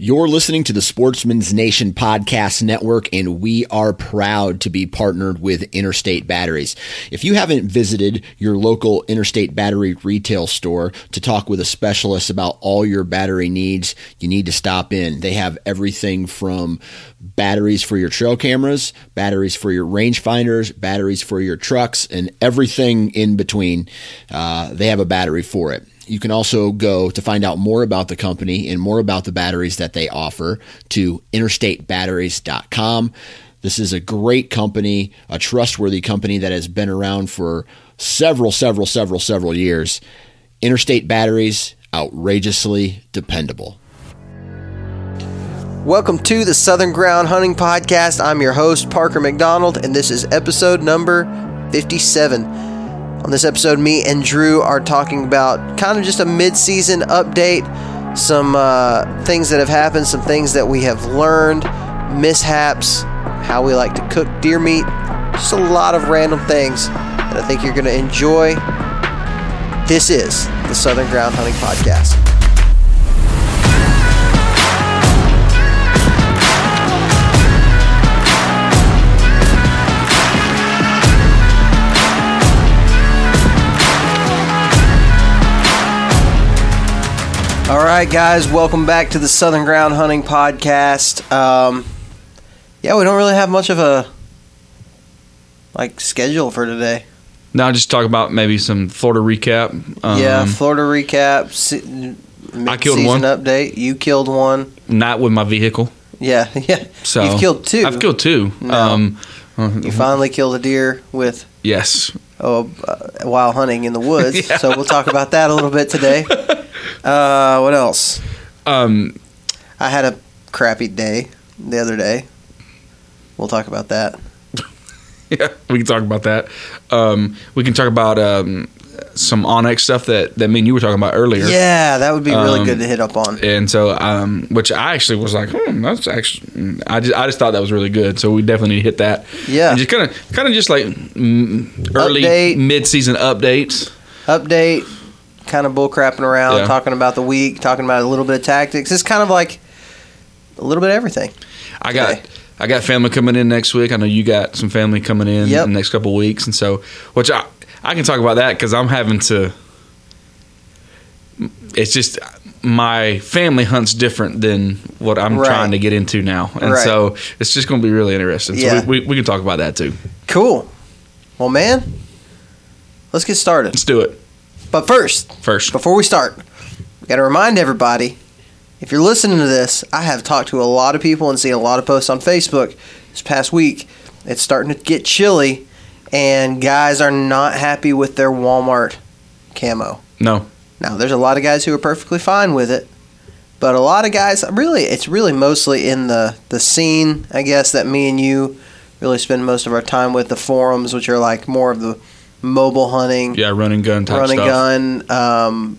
You're listening to the Sportsman's Nation Podcast Network, and we are proud to be partnered with Interstate Batteries. If you haven't visited your local Interstate Battery retail store to talk with a specialist about all your battery needs, you need to stop in. They have everything from batteries for your trail cameras, batteries for your rangefinders, batteries for your trucks, and everything in between. Uh, they have a battery for it. You can also go to find out more about the company and more about the batteries that they offer to interstatebatteries.com. This is a great company, a trustworthy company that has been around for several, several, several, several years. Interstate Batteries, outrageously dependable. Welcome to the Southern Ground Hunting Podcast. I'm your host, Parker McDonald, and this is episode number 57. On this episode, me and Drew are talking about kind of just a mid season update, some uh, things that have happened, some things that we have learned, mishaps, how we like to cook deer meat, just a lot of random things that I think you're going to enjoy. This is the Southern Ground Hunting Podcast. All right, guys, welcome back to the Southern Ground Hunting Podcast. Um, yeah, we don't really have much of a like schedule for today. Now, just talk about maybe some Florida recap. Um, yeah, Florida recap. Se- I killed one. update. You killed one. Not with my vehicle. Yeah, yeah. So You've killed two. I've killed two. No. Um, You finally killed a deer with yes. Uh, while hunting in the woods. Yeah. So we'll talk about that a little bit today. Uh, what else? Um, I had a crappy day the other day. We'll talk about that. yeah, we can talk about that. Um, we can talk about um, some Onyx stuff that, that me and you were talking about earlier. Yeah, that would be really Um, good to hit up on. And so, um, which I actually was like, hmm, that's actually, I just, I just thought that was really good. So we definitely need to hit that. Yeah. And just kind of, kind of just like mm, early mid-season updates. Update, kind of bull crapping around, Yeah. talking about the week, talking about a little bit of tactics. It's kind of like a little bit of everything. I got Okay. I got family coming in next week. I know you got some family coming in Yep. in the next couple of weeks, and so which I I can talk about that because I'm having to. It's just my family hunts different than what I'm Right. trying to get into now, and Right. so it's just going to be really interesting. So Yeah. we, we, we can talk about that too. Cool. Well, man, let's get started. Let's do it But first, first. before we start, we got to remind everybody if you're listening to this, I have talked to a lot of people and seen a lot of posts on Facebook this past week. It's starting to get chilly, and guys are not happy with their Walmart camo. No, Now, there's a lot of guys who are perfectly fine with it, but a lot of guys really, it's really mostly in the the scene, I guess, that me and you really spend most of our time with the forums, which are like more of the mobile hunting, yeah, running gun type running stuff. gun, um,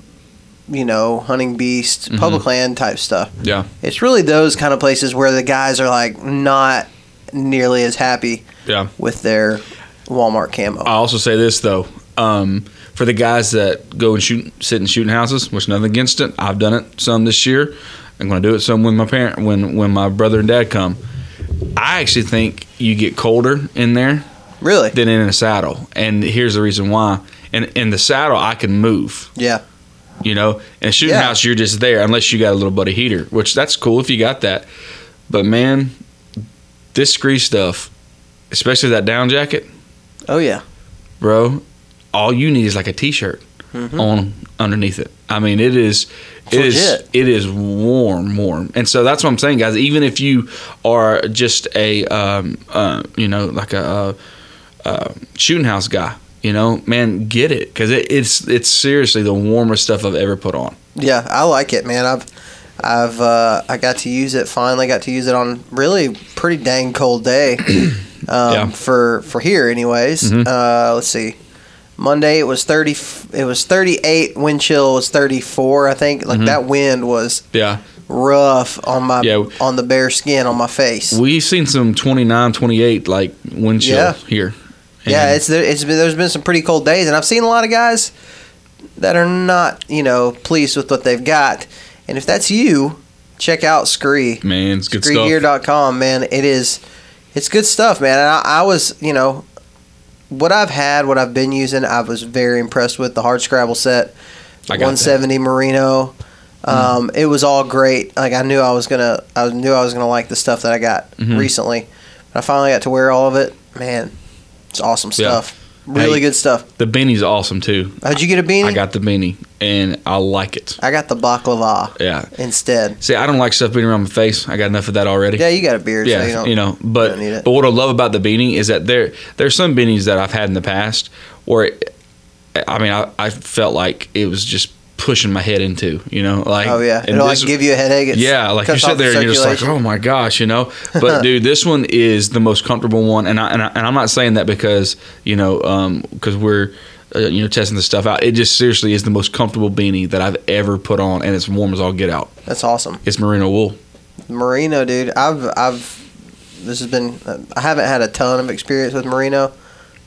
you know, hunting beast, Mhm. public land type stuff. Yeah, It's really those kind of places where the guys are like not nearly as happy yeah. with their Walmart camo. I also say this though, um, for the guys that go and shoot, sit in shooting houses, which nothing against it. I've done it some this year. I'm going to do it some when my parent, when when my brother and dad come. I actually think you get colder in there really? than in a saddle, and here's the reason why. In in the saddle, I can move. Yeah. You know, in a shooting Yeah. house, you're just there unless you got a little buddy heater, which that's cool if you got that. But man, this scree stuff, especially that down jacket, Oh yeah. bro, all you need is like a t-shirt Mhm. on underneath it. I mean, it is it is it is warm, warm, and so that's what I'm saying, guys. Even if you are just a um, uh, you know like a, uh uh shooting house guy, you know, man, get it because it, it's it's seriously the warmest stuff I've ever put on. Yeah, I like it, man. I've I've uh, I got to use it. Finally, got to use it on really pretty dang cold day. Um, Yeah. For for here, anyways. Mhm. Uh, let's see. Monday it was thirty. It was thirty eight. Wind chill was thirty four. I think like Mhm. that wind was Yeah, rough on my Yeah. on the bare skin on my face. we've seen some 29, 28 like wind chill Yeah. here. yeah, it's there, it's been, there's been some pretty cold days, and I've seen a lot of guys that are not you know pleased with what they've got. And if that's you, check out Scree. Man, it's good stuff. ScreeGear.com, man. It is, it's good stuff, man. And I, I was, you know, what I've had, what I've been using, I was very impressed with the hard Scrabble set, I got 170 Merino. Um, It was all great. Like I knew I was gonna, I knew I was gonna like the stuff that I got Mm-hmm. recently. But I finally got to wear all of it. Man, it's awesome Yeah. Really Hey. good stuff. The beanie's awesome too. How'd you get a beanie? I got the beanie and I like it. I got the baklava Yeah. instead. See, I don't like stuff being around my face. I got enough of that already. Yeah, you got a beard, Yeah, so you don't. you know, but don't need it. but what I love about the beanie is that there there's some beanies that I've had in the past where, it, I mean, I, I felt like it was just pushing my head into, you know, like oh yeah, it'll like give you a headache. It's, yeah, like you sit there and you're just like, oh my gosh, you know. But dude, this one is the most comfortable one, and I and, I, and I'm not saying that because you know because we're uh, you know testing this stuff out. It just seriously is the most comfortable beanie that I've ever put on, and it's warm as all get out. That's awesome. It's merino wool. Merino, dude. I've I've this has been I haven't had a ton of experience with merino,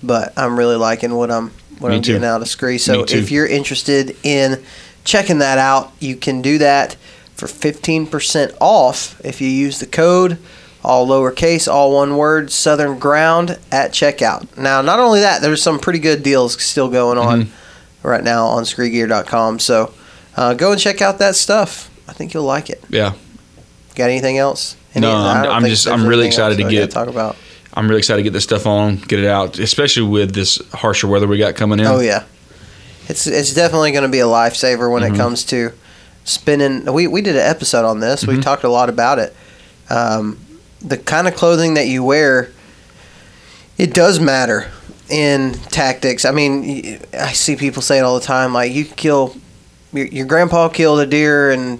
but I'm really liking what I'm what Me I'm too. getting out of Scree. So Me too. if you're interested in checking that out, you can do that for 15% off if you use the code all lowercase, all one word, Southern Ground at checkout. Now, not only that, there's some pretty good deals still going on Mm-hmm. right now on ScreeGear.com. So uh, go and check out that stuff. I think you'll like it. Yeah, Got anything else? No, I I'm- I'm just- I'm really excited to get- talk about. I'm really excited to get this stuff on, get it out, especially with this harsher weather we got coming in. Oh yeah, it's it's definitely going to be a lifesaver when Mm-hmm. it comes to spinning. We we did an episode on this. Mm-hmm. We talked a lot about it. Um, the kind of clothing that you wear, it does matter in tactics. I mean, I see people say it all the time. Like you kill your, your grandpa killed a deer in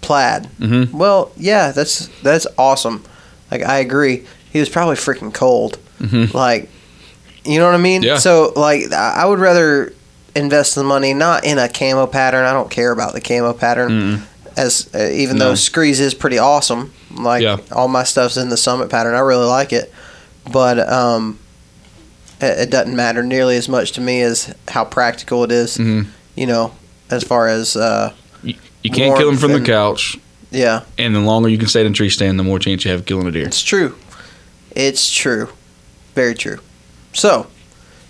plaid. Mhm. Well, yeah, that's that's awesome. Like I agree. He was probably freaking cold. Mhm. Like, you know what I mean? Yeah. So like, I would rather invest the money not in a camo pattern. I don't care about the camo pattern. Mm-mm. As uh, even No. though Screes is pretty awesome, like Yeah. all my stuff's in the Summit pattern. I really like it, but um, it, it doesn't matter nearly as much to me as how practical it is, Mhm. You know, as far as uh, You, you can't kill them from the couch, yeah, and the longer you can stay in a tree stand, the more chance you have of killing a deer. It's true. It's true. Very true. So,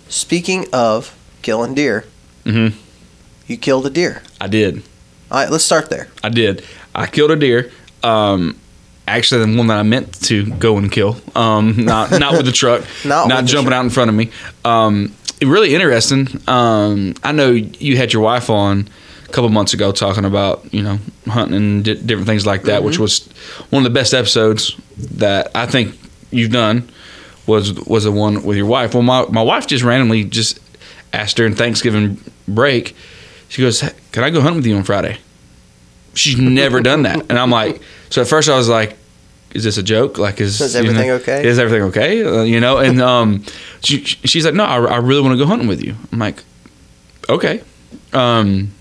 speaking of killing deer, Mhm. you killed a deer. I did. All right, let's start there. I did. I killed a deer. Um, actually, the one that I meant to go and kill. Um, not not with the truck. Not not jumping out in front of me. Um, really interesting. Um, I know you had your wife on a couple months ago talking about you know hunting and di- different things like that, Mm-hmm. which was one of the best episodes that I think you've done. Was was the one with your wife? Well, my my wife just randomly just asked during Thanksgiving break. She goes, "Can I go hunt with you on Friday?" She's never done that, and I'm like, so at first I was like, "Is this a joke? Like, is, Is you know, everything okay? Is everything okay? Uh, you know?" And um, she, she's like, "No, I, I really want to go hunting with you." I'm like, "Okay, um,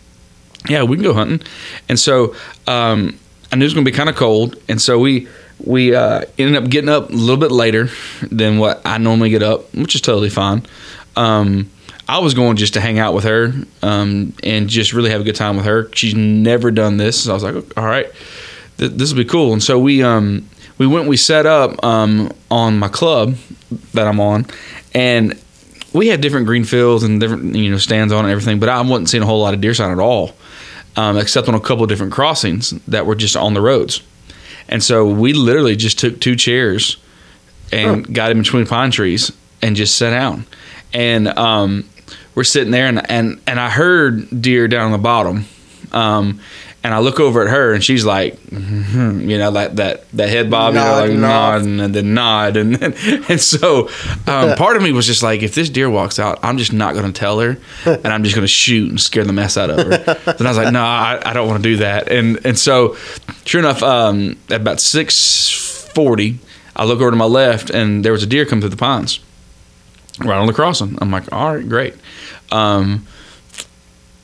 yeah, we can go hunting." And so um, I knew it was going to be kind of cold, and so we we uh, ended up getting up a little bit later than what I normally get up, which is totally fine. Um, I was going just to hang out with her um, and just really have a good time with her. She's never done this, so I was like, all right, th- this will be cool. And so we um, we went, we set up um, on my club that I'm on, and we had different green fields and different you know stands on and everything, but I wasn't seeing a whole lot of deer sign at all, um, except on a couple of different crossings that were just on the roads. And so we literally just took two chairs and got in between pine trees and just sat down. And um, we're sitting there, and, and, and I heard deer down on the bottom. Um, and I look over at her, and she's like, mhm, you know, that that that head bob, you know, like Nodding nod and then nod, and and so um, part of me was just like, if this deer walks out, I'm just not going to tell her, and I'm just going to shoot and scare the mess out of her. then I was like, no, I, I don't want to do that, and and so sure enough, um, at about six forty, I look over to my left, and there was a deer come through the pines, right on the crossing. I'm like, all right, great. Um,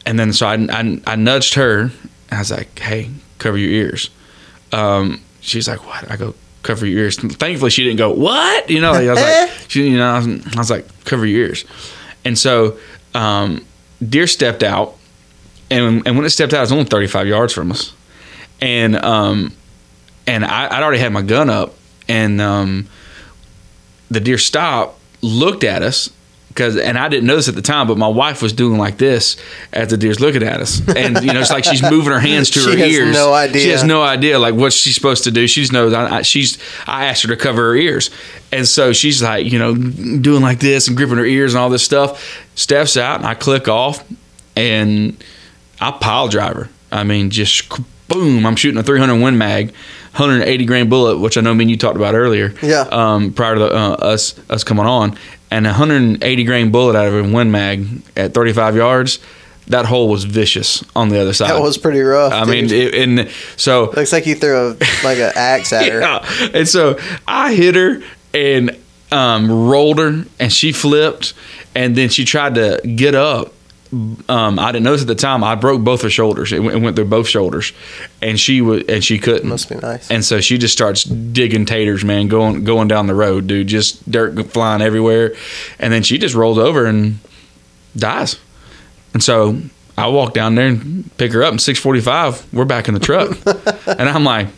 and then so I, I, I nudged her. I was like, hey, cover your ears. Um, she's like, what? I go, cover your ears. Thankfully, she didn't go, what? You know, I was like, she, you know, I was, I was like, cover your ears. And so um, deer stepped out, and and when it stepped out, it was only 35 yards from us. and um, and I, I'd already had my gun up, and um, the deer stopped, looked at us. Cause, and I didn't notice at the time, but my wife was doing like this as the deer's looking at us, and you know it's like she's moving her hands to She her has ears. no idea. She has no idea like what she's supposed to do. She just knows I, I, she's. I asked her to cover her ears, and so she's like you know doing like this and gripping her ears and all this stuff. Steps out, and I click off, and I pile driver. I mean, just boom! I'm shooting a 300 Win Mag, 180 grain bullet, which I know me and you talked about earlier. Yeah. Um, prior to the, uh, us us coming on, and a 180 grain bullet out of a Win Mag at 35 yards. That hole was vicious on the other side. That was pretty rough. I mean, it, and so looks like you threw a like an axe at her. yeah. And so I hit her and um, rolled her, and she flipped, and then she tried to get up. Um, I didn't notice at the time. I broke both her shoulders. It went, it went through both shoulders, and she was and she couldn't. Must be nice. And so she just starts digging taters, man, going going down the road, dude. Just dirt flying everywhere, and then she just rolls over and dies. And so I walk down there and pick her up. And six forty five, we're back in the truck, and I'm like,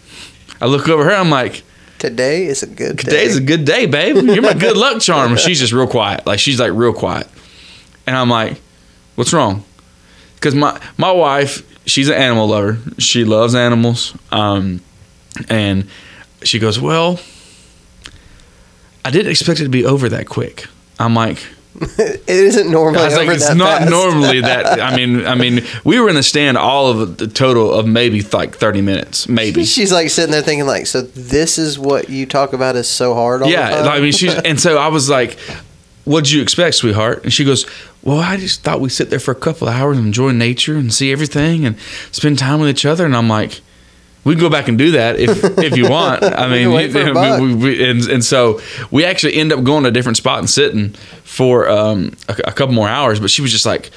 I look over her. I'm like, Today is a good day. today's a good day, babe. You're my good luck charm. She's just real quiet. Like she's like real quiet. And I'm like, what's wrong? Because my my wife, she's an animal lover. She loves animals. Um, and she goes, well, I didn't expect it to be over that quick. I'm like, it isn't normally I was like, it's that not fast. normally that. I mean, I mean, we were in the stand all of the total of maybe like 30 minutes, maybe. She's like sitting there thinking, like, so this is what you talk about is so hard. All yeah, the time? I mean, she's and so I was like, "What'd you expect, sweetheart?" And she goes, "Well, I just thought we'd sit there for a couple of hours and enjoy nature and see everything and spend time with each other." And I'm like. We can go back and do that if if you want. I mean, wait you- buck. we, we, and and so we actually end up going to a different spot and sitting for um, a, a couple more hours. But she was just like,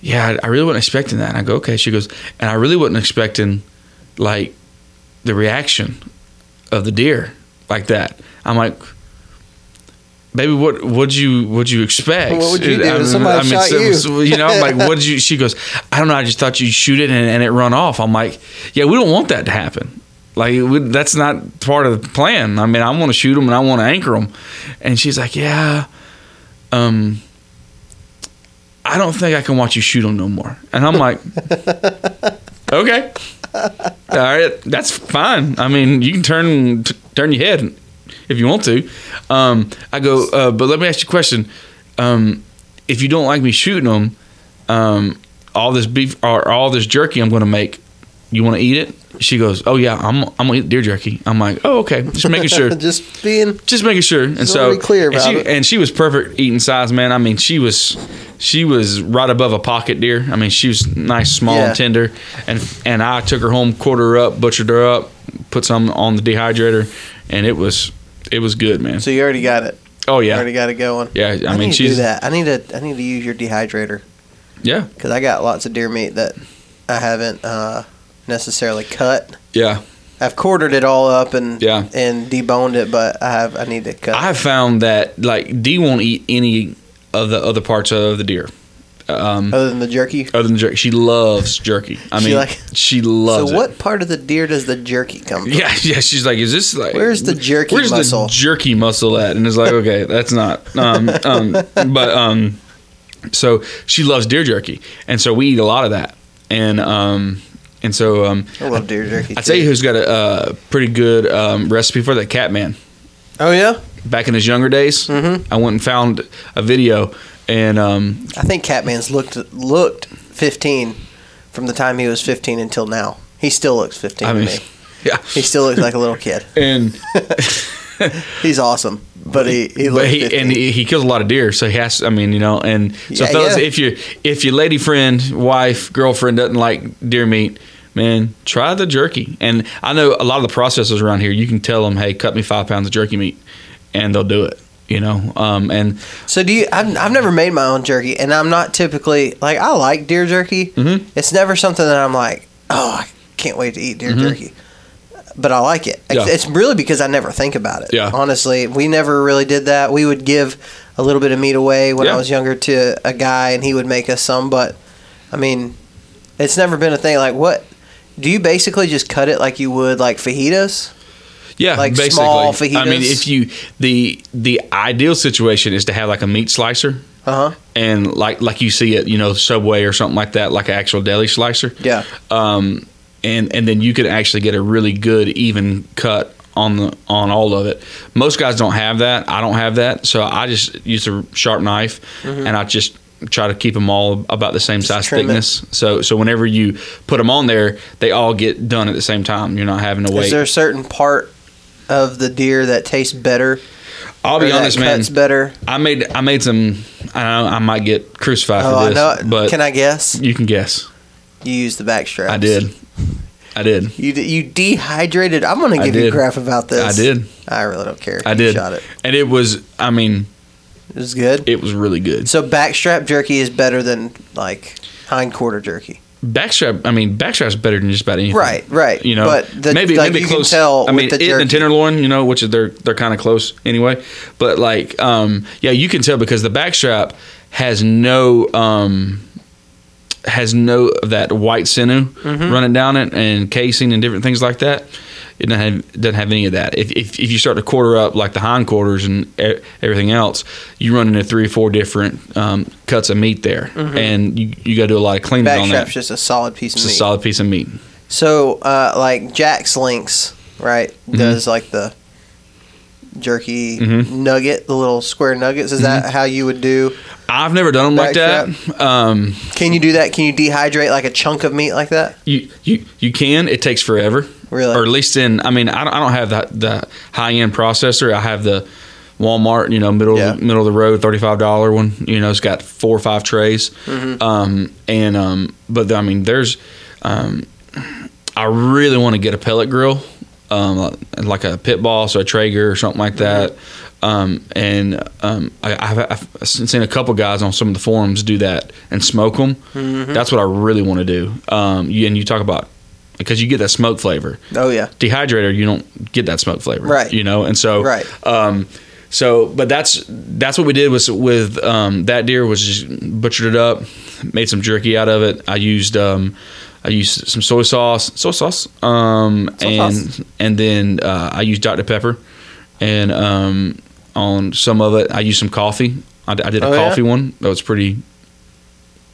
"Yeah, I really wasn't expecting that." And I go, "Okay." She goes, "And I really wasn't expecting like the reaction of the deer like that." I'm like, baby, what would you would you expect? What would you do if I mean, somebody shot you? so- you know, I'm like, what did you? She goes, I don't know. I just thought you'd shoot it and, and it run off. I'm like, yeah, we don't want that to happen. Like we, that's not part of the plan. I mean, I want to shoot them and I want to anchor them. And she's like, yeah, um, I don't think I can watch you shoot them no more. And I'm like, okay, all right, that's fine. I mean, you can turn t- turn your head if you want to. Um, I go, uh, but let me ask you a question. Um, if you don't like me shooting them, um, all this beef or all this jerky I'm going to make, you want to eat it? She goes, oh yeah, I'm I'm gonna eat deer jerky. I'm like, oh okay, just making sure. just being just making sure. And so clear and about she, it. and she was perfect eating size, man. I mean, she was she was right above a pocket deer. I mean, she was nice, small, Yeah. and tender. And and I took her home, quartered her up, butchered her up, put some on the dehydrator, and it was it was good, man. so you already got it. Oh You yeah, already got it going. yeah. I, I, mean, need to do she's that. I need to. I need to use your dehydrator yeah, because I got lots of deer meat that I haven't uh, necessarily cut. yeah. I've quartered it all up and Yeah. and deboned it, but I have I need to cut. I have found that like D won't eat any of the other parts of the deer. Um, other than the jerky. other than jerky, she loves jerky. I She mean, like- she loves So it. what part of the deer does the jerky come from? Yeah, yeah. She's like, is this like Where's the jerky where's muscle? the jerky muscle at? And it's like, okay, that's not. Um, um, but um, so she loves deer jerky, and so we eat a lot of that, and um, and so um, I love deer jerky. I tell you who's got a, uh pretty good um, recipe for that Catman. Oh yeah, Back in his younger days, Mhm. I went and found a video, and um, I think Catman's looked looked 15 from the time he was 15 until now. He still looks 15 I to me. yeah, He still looks like a little kid. and He's awesome, but he he but looks he 15. and he, he kills a lot of deer, so he has. I mean, you know, and so Yeah, fellas, yeah. if you if your lady friend, wife, girlfriend doesn't like deer meat, man, try the jerky. And I know a lot of the processors around here. You can tell them, hey, cut me five pounds of jerky meat, and they'll do it. You know, um, and So do you? I've, I've never made my own jerky, and I'm not typically like I like deer jerky. Mhm. It's never something that I'm like, oh, I can't wait to eat deer Mhm. jerky. But I like it. Yeah. It's really because I never think about it. Yeah. Honestly, we never really did that. We would give a little bit of meat away when Yeah. I was younger to a guy, and he would make us some. But I mean, it's never been a thing. Like what? Do you basically just cut it like you would like fajitas? Yeah, Like basically. small I mean, if you the the ideal situation is to have like a meat slicer Uh huh. and like like you see it, you know, Subway or something like that, like an actual deli slicer. Yeah. Um, and and then you could actually get a really good even cut on the on all of it. Most guys don't have that. I don't have that, so I just use a sharp knife and I just try to keep them all about the same size trim it. thickness. So so whenever you put them on there, they all get done at the same time. You're not having to wait. Is there a certain part of the deer that tastes better? I'll be that honest, man. cuts better. I made I made some. I know I might get crucified Oh, for I this, know. but Can I guess? you can guess. You used the back straps. I did. I did. You you dehydrated. I'm gonna give you did. crap about this. I did. I really don't care. I You did. Shot it. And it was. I mean, It was good. it was really good. so backstrap jerky is better than like hind quarter jerky. Backstrap. I mean, backstrap's better than just about anything. Right, right. You know, But the- maybe like, maybe you can close. tell I with mean, the it jerky. and tenderloin. You know, which is they're they're kind of close anyway. But like, um, yeah, you can tell because the backstrap has no um has no of that white sinew Mm-hmm. running down it and casing and different things like that. It doesn't have, doesn't have any of that. If, if, if you start to quarter up like the hind quarters and everything else, you run into three or four different um, cuts of meat there, and you, you got to do a lot of cleaning on that. Backstrap's just a solid piece of It's a meat. solid piece of meat. So, uh, like Jack Link's, right? Mm-hmm. Does like the jerky Mhm. nugget, the little square nuggets. Is Mm-hmm. that how you would do? I've never done them like that. Um, Can you do that? Can you dehydrate like a chunk of meat like that? you you you can. It takes forever. Really? Or at least in. I mean, I don't, I don't have the the high end processor. I have the Walmart. You know, middle Yeah. middle of the road, thirty five dollar one. You know, it's got four or five trays. Mm-hmm. Um, and um, but I mean, there's. Um, I really want to get a pellet grill, um, like a pit boss or a Traeger or something like that. Um, and um, I, I've, I've seen a couple guys on some of the forums do that and smoke them. That's what I really want to do. Um, you, and you talk about because you get that smoke flavor. Oh yeah. Dehydrator, you don't get that smoke flavor, Right. You know, and so Right. Um, so, but that's that's what we did was with um, that deer was just butchered it up, made some jerky out of it. I used um, I used some soy sauce, soy sauce, um, Soy and sauce. and then uh, I used Dr Pepper, and um, on some of it I used some coffee. I, I did a Oh, yeah? coffee one that was pretty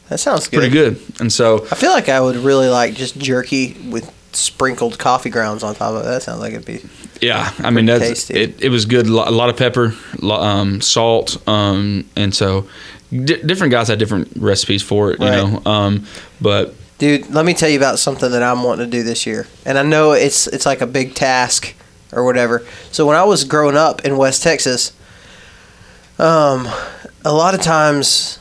That sounds good. pretty good, and so I feel like I would really like just jerky with sprinkled coffee grounds on top of it. That sounds like it'd be. Yeah, I mean that's tasty. it. It was good. A lot of pepper, um, salt, um, and so di different guys had different recipes for it. You Right. know, um, but Dude, let me tell you about something that I'm wanting to do this year. And I know it's it's like a big task or whatever. So when I was growing up in West Texas, um, a lot of times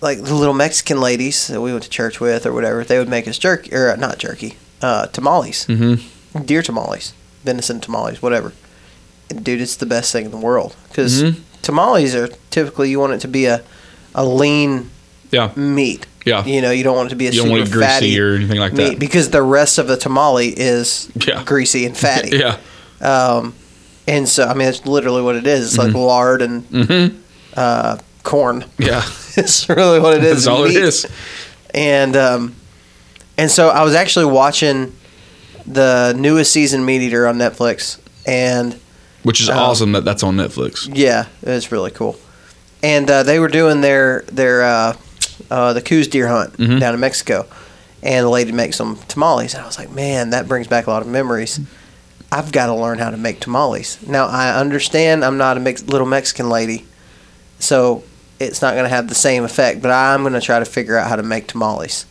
like the little Mexican ladies that we went to church with or whatever, they would make us jerky or uh, not jerky, uh, tamales, mhm. deer tamales, venison tamales, whatever. And dude, it's the best thing in the world because Mhm. tamales are typically you want it to be a a lean yeah, meat. yeah, You know, you don't want it to be a you don't super want it greasy fatty or anything like that. because the rest of the tamale is Yeah. greasy and fatty. yeah, Um, and so I mean, it's literally what it is. It's like lard and mm-hmm. uh, corn. yeah. it's really what it is. That's all it meat. is. And um, and so I was actually watching the newest season MeatEater on Netflix, and Which is Um, awesome that that's on Netflix. yeah, it's really cool. And uh, they were doing their their uh, uh, the Coues deer hunt Mhm. down in Mexico, and the lady makes some tamales, and I was like, man, that brings back a lot of memories. I've got to learn how to make tamales. Now I understand I'm not a mix, little Mexican lady, so it's not going to have the same effect. But I'm going to try to figure out how to make tamales.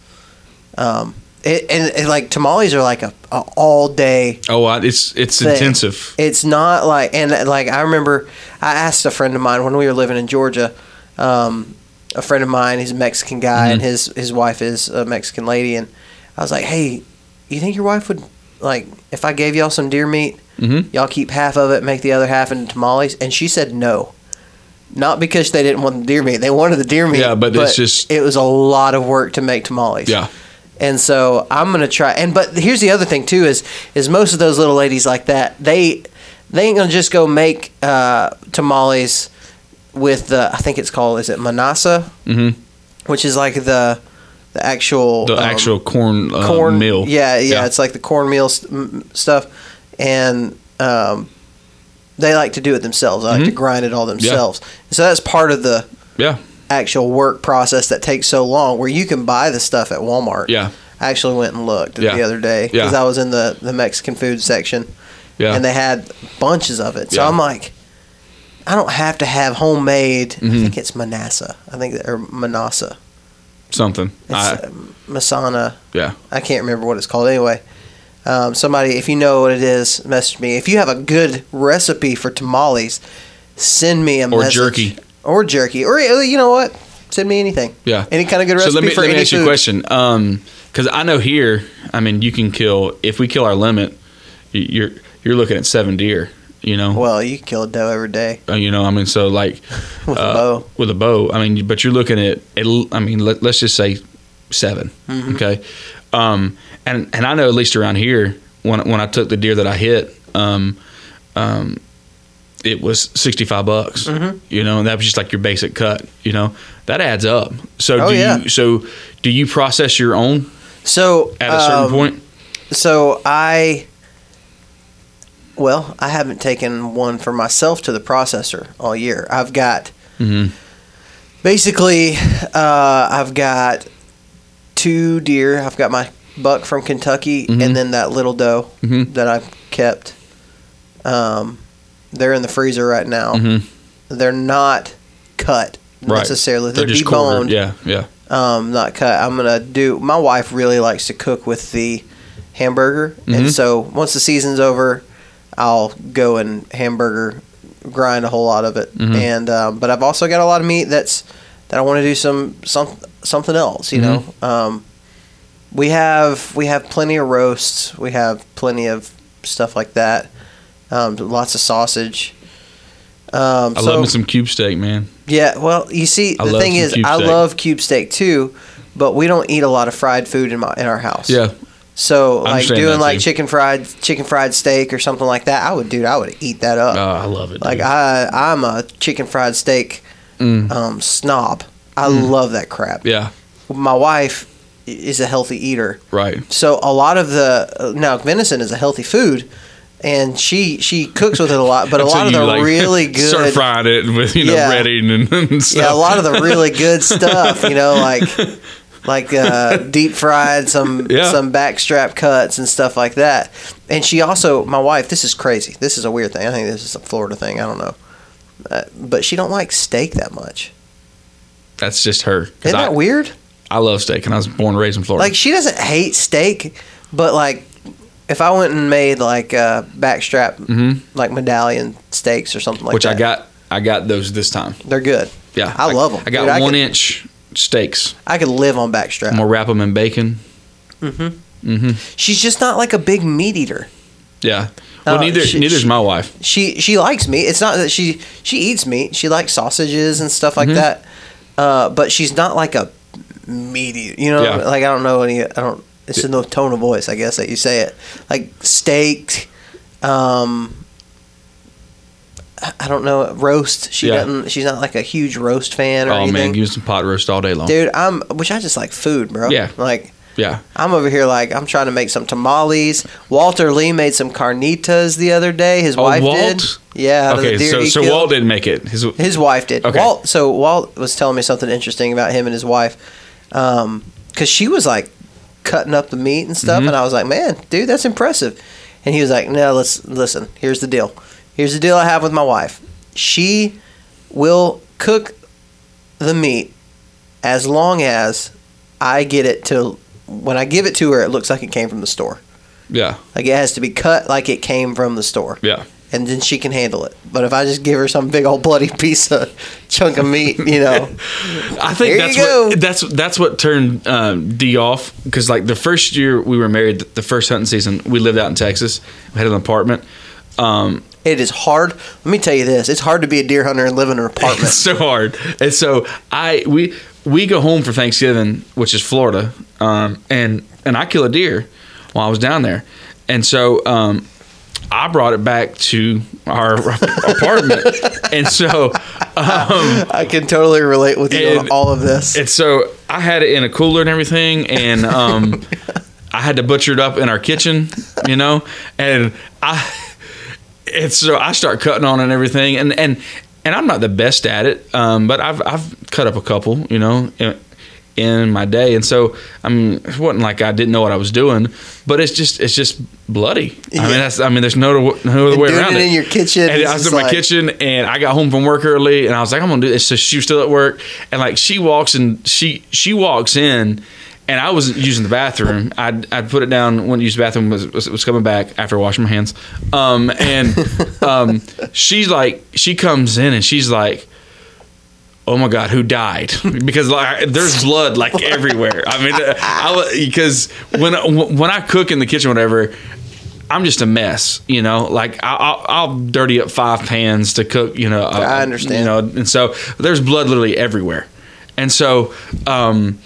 Um, it, and, and like tamales are like a, a all day Oh, it's it's thing. intensive. It's not like and like I remember I asked a friend of mine when we were living in Georgia. Um, a friend of mine, he's a Mexican guy, and Mhm. his his wife is a Mexican lady, and I was like, "Hey, you think your wife would like if I gave y'all some deer meat, Mm-hmm. y'all keep half of it, make the other half into tamales?" And she said no. Not because they didn't want the deer meat; they wanted the deer meat. Yeah, but it's just- it was a lot of work to make tamales. Yeah, And so I'm gonna try. And but here's the other thing too is is most of those little ladies like that they they ain't gonna just go make uh, tamales with the I think it's called is it manasa, mm-hmm. which is like the the actual The um, actual corn uh, corn meal. Yeah, yeah, Yeah. it's like the cornmeal st- m- stuff, and um, they like to do it themselves. They like to grind it all themselves. So that's part of the Mm-hmm. Yeah. actual work process that takes so long. Where you can buy the stuff at Walmart. Yeah. I actually went and looked Yeah. the other day because Yeah. I was in the the Mexican food section, Yeah. and they had bunches of it. So Yeah. I'm like. I don't have to have homemade. I Mhm. think it's Manassa. I think or Manassa. Something. It's I, uh, Masana. yeah. I can't remember what it's called anyway. Um, somebody, if you know what it is, message me. If you have a good recipe for tamales, send me a Or message. jerky. Or jerky. Or uh, you know what? Send me anything. Yeah. Any kind of good So recipe let me for let me any ask you a food. question. Because I know here, I mean, you can kill if we kill our limit, you're you're looking at seven deer. You know. Well, you can kill a doe every day Uh, you know, I mean, so like with uh, a bow. with a bow. I mean, but you're looking at, at I mean, let, let's just say 7 Mm-hmm. Okay, um, and and I know at least around here when when I took the deer that I hit, um, um, it was 65 bucks. Mhm. You know, and that was just like your basic cut. You know, that adds up. So Oh, do yeah. you so do you process your own So at a certain um, point? So I, well, I haven't taken one for myself to the processor all year. I've got hmm basically uh, I've got two deer. I've got my buck from Kentucky, Mhm. and then that little doe Mhm. that I've kept. Um, they're in the freezer right now. hmm They're not cut Right. necessarily. They're, They're just deboned. Yeah, yeah. um, not cut. I'm gonna do. My wife really likes to cook with the hamburger, and so once the season's over, I'll go and hamburger grind a whole lot of it. Mhm. And um, but I've also got a lot of meat that's that I want to do some some something else. You know, um, we have we have plenty of roasts. We have plenty of stuff like that. Um, lots of sausage. Um, I so, love me some cube steak, man. yeah, well, you see, I the thing is, I steak. love cube steak too, but we don't eat a lot of fried food in my in our house. Yeah, So like doing like too. chicken fried chicken fried steak or something like that, I would, dude, I would eat that up. oh, I love it. like dude. I, I'm a chicken fried steak Mm. um, snob. I Mm. love that crap. yeah, My wife is a healthy eater, right. so a lot of the now venison is a healthy food. And she she cooks with it a lot, but a lot of the like, really good Stir fried it with you know Yeah. breading and, and stuff. Yeah, a lot of the really good stuff, you know, like like uh, deep fried, some Yeah. some backstrap cuts and stuff like that. And she also, my wife, this is crazy. This is a weird thing. I think this is a Florida thing. I don't know, uh, but she don't like steak that much. That's just her. Isn't I, that weird? I love steak, and I was born and raised in Florida. Like she doesn't hate steak, but like if I went and made like uh, backstrap, hmm like medallion steaks or something like which that, which I got. I got those this time. they're good. Yeah, I love them. I got Dude, I one could- inch steaks. I could live on backstrap. I'm gonna wrap them in bacon. Mm hmm Mm hmm She's just not like a big meat eater. Yeah. Well, Uh, neither she- neither's she- my wife. she she likes meat. It's not that she she eats meat. She likes sausages and stuff like Mhm. that. Uh, but she's not like a meat eater. You know, Yeah. like I don't know any. I don't. It's in the tone of voice, I guess, that you say it. Like steak. Um, I- don't know roast. She Yeah. doesn't. She's not like a huge roast fan or Oh man, anything. give me some pot roast all day long. Dude, I'm which I just like food, bro. Yeah. Like Yeah. I'm over here like I'm trying to make some tamales. Walter Lee made some carnitas the other day. His Oh, wife Walt? did. Yeah. out of the Okay, so so killed. Walt didn't make it. His, His wife did. Okay. Walt. So Walt was telling me something interesting about him and his wife, because she was like cutting up the meat and stuff, Mhm. and I was like, "Man, dude, that's impressive." And he was like, "No, let's listen. Here's the deal. Here's the deal I have with my wife. She will cook the meat as long as I get it to when I give it to her, it looks like it came from the store. yeah. Like it has to be cut like it came from the store." Yeah. and then she can handle it. But if I just give her some big old bloody piece of chunk of meat, you know, I think that's what that's that's what turned um, D off because like the first year we were married, the first hunting season, we lived out in Texas. We had an apartment. Um, it is hard. Let me tell you this: it's hard to be a deer hunter and live in an apartment. it's so hard, and so I we we go home for Thanksgiving, which is Florida, um, and and I kill a deer while I was down there, and so um, I brought it back to our apartment, and so um, I can totally relate with you on all of this. And so I had it in a cooler and everything, and um, I had to butcher it up in our kitchen, you know, and I. It's so I start cutting on it and everything, and and and I'm not the best at it, um, but I've I've cut up a couple, you know, in, in my day, and so I mean, it wasn't like I didn't know what I was doing, but it's just it's just bloody. I mean, that's I mean, there's no no other And way around it it. in your kitchen and I was in my like- kitchen, and I got home from work early, and I was like, I'm gonna do this. So she was still at work, and like she walks and she she walks in. And I was using the bathroom. I'd, I'd put it down when use the bathroom was, was, was coming back after washing my hands. Um, and um, she's like, she comes in and she's like, oh my god who died because like there's blood like everywhere i mean uh, I, because when when i cook in the kitchen whatever i'm just a mess you know like I'll, I'll dirty up five pans to cook you know I understand. you know and so there's blood literally everywhere and so um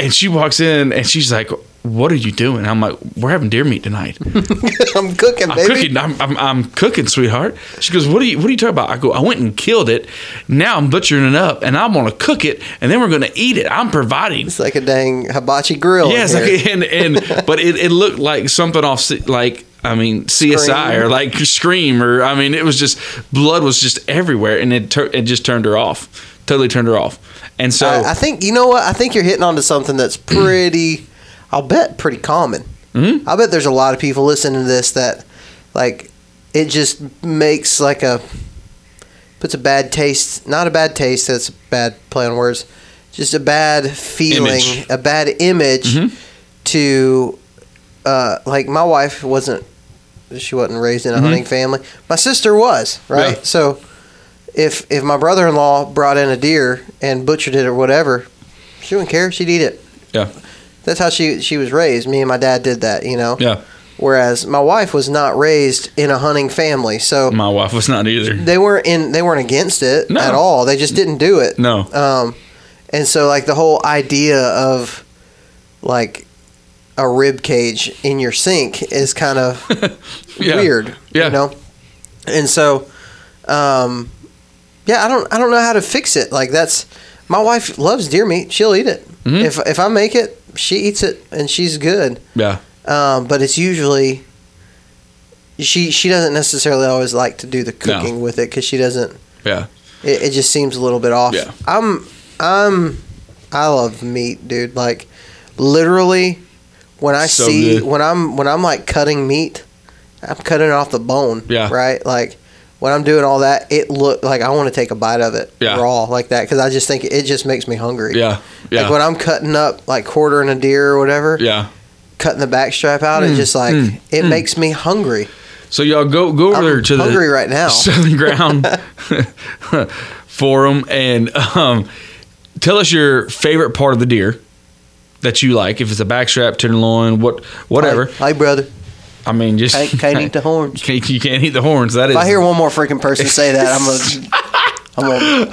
and she walks in and she's like what are you doing i'm like we're having deer meat tonight I'm cooking, I'm baby. cooking. I'm, I'm, I'm cooking, sweetheart. She goes, "What are you What are you talking about?" I go, "I went and killed it. Now I'm butchering it up, and I'm gonna cook it, and then we're gonna eat it. I'm providing." It's like a dang hibachi grill. Yes, here. like, and and but it, it looked like something off like I mean CSI Scream. or like Scream or I mean it was just blood was just everywhere, and it tur- it just turned her off, totally turned her off. And so I, I think you know what? I think you're hitting onto something that's pretty. I'll bet pretty common. Mhm. I bet there's a lot of people listening to this that, like, it just makes like a puts a bad taste. Not a bad taste. That's a bad play on words. Just a bad feeling, Image. a bad image Mhm. to, uh, like my wife wasn't. She wasn't raised in a hunting family. My sister was right. Mm-hmm. Yeah. So if if my brother in law brought in a deer and butchered it or whatever, she wouldn't care. She'd eat it. yeah, That's how she she was raised. Me and my dad did that, you know. yeah, Whereas my wife was not raised in a hunting family, so my wife was not either. they weren't in they weren't against it No. at all. They just didn't do it. No, Um, and so like the whole idea of like a rib cage in your sink is kind of Yeah. weird, Yeah. you know. And so, um, yeah, I don't I don't know how to fix it. Like that's my wife loves deer meat. She'll eat it Mhm. if if I make it. She eats it and she's good. yeah, Um, but it's usually she she doesn't necessarily always like to do the cooking with it because she doesn't. yeah, It, it just seems a little bit off. Yeah. I'm I'm I love meat, dude. Like literally, when I So see good. when I'm when I'm like cutting meat, I'm cutting off the bone. Yeah. Right. Like when I'm doing all that, it look like I want to take a bite of it Yeah. raw like that because I just think it just makes me hungry. yeah, yeah, Like when I'm cutting up like quartering a deer or whatever, yeah. cutting the back strap out, it Mm, just like mm, it mm. makes me hungry. So y'all go go over I'm there to hungry the right now. Southern Ground Forum and um, tell us your favorite part of the deer that you like. If it's a backstrap, tenderloin, what whatever. Hey, brother, I mean, just can't, can't eat the horns. Can't- you can't eat the horns. That is If I hear one more freaking person say that, I'm gonna. I'm gonna.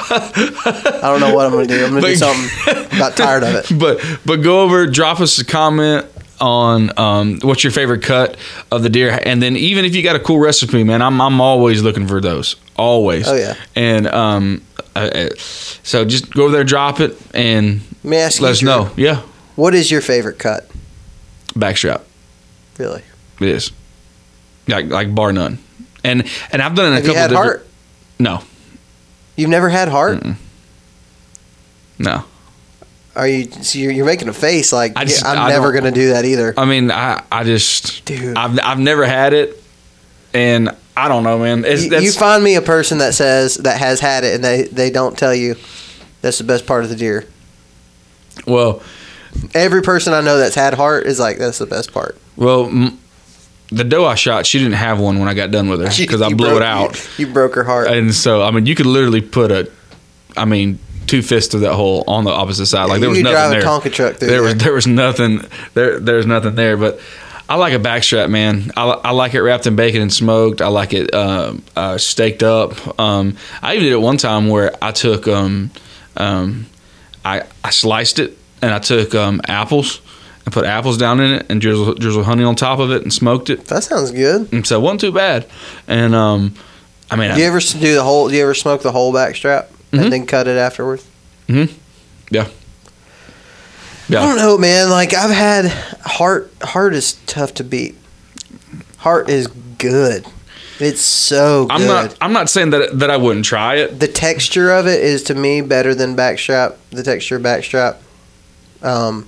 I don't know what I'm gonna do. I'm gonna do something. I'm about tired of it. but but go over, drop us a comment on um, what's your favorite cut of the deer, and then even if you got a cool recipe, man, I'm I'm always looking for those, always. Oh, yeah. And um, uh, uh, so just go over there, drop it, and Let me ask let you, us know. Yeah, what is your favorite cut? backstrap. Really? It is like like bar none. And and I've done it a Have you couple had different. heart? No, You've never had heart? Mm-mm. no. Are you? So you're, you're making a face like I just- I'm I never don't- gonna do that either. I mean, I I just Dude. I've I've never had it, and I don't know, man. It's, You, that's, you find me a person that says that has had it and they they don't tell you that's the best part of the deer. well, Every person I know that's had heart is like that's the best part. well. M- the doe I shot, she didn't have one when I got done with her because I blew broke- it out. You, you broke her heart. And so, I mean, you could literally put a, I mean, two fists of that hole on the opposite side. Like there was nothing drive there. a Tonka truck there there. was there was nothing there. There's nothing there. But I like a backstrap, man. I, I like it wrapped in bacon and smoked. I like it um, uh, staked up. Um, I even did it one time where I took um, um, I I sliced it and I took um, apples and put apples down in it and drizzle drizzle honey on top of it and smoked it. that sounds good. And so it wasn't too bad. And um, I mean, Do I- you ever do the whole? Do you ever smoke the whole back strap Mhm. and then cut it afterwards? Mhm. Yeah. I don't know, man. Like I've had heart. Heart is tough to beat. Heart is good. It's so good. I'm not. I'm not saying that that I wouldn't try it. the texture of it is to me better than backstrap. The texture of backstrap. Um,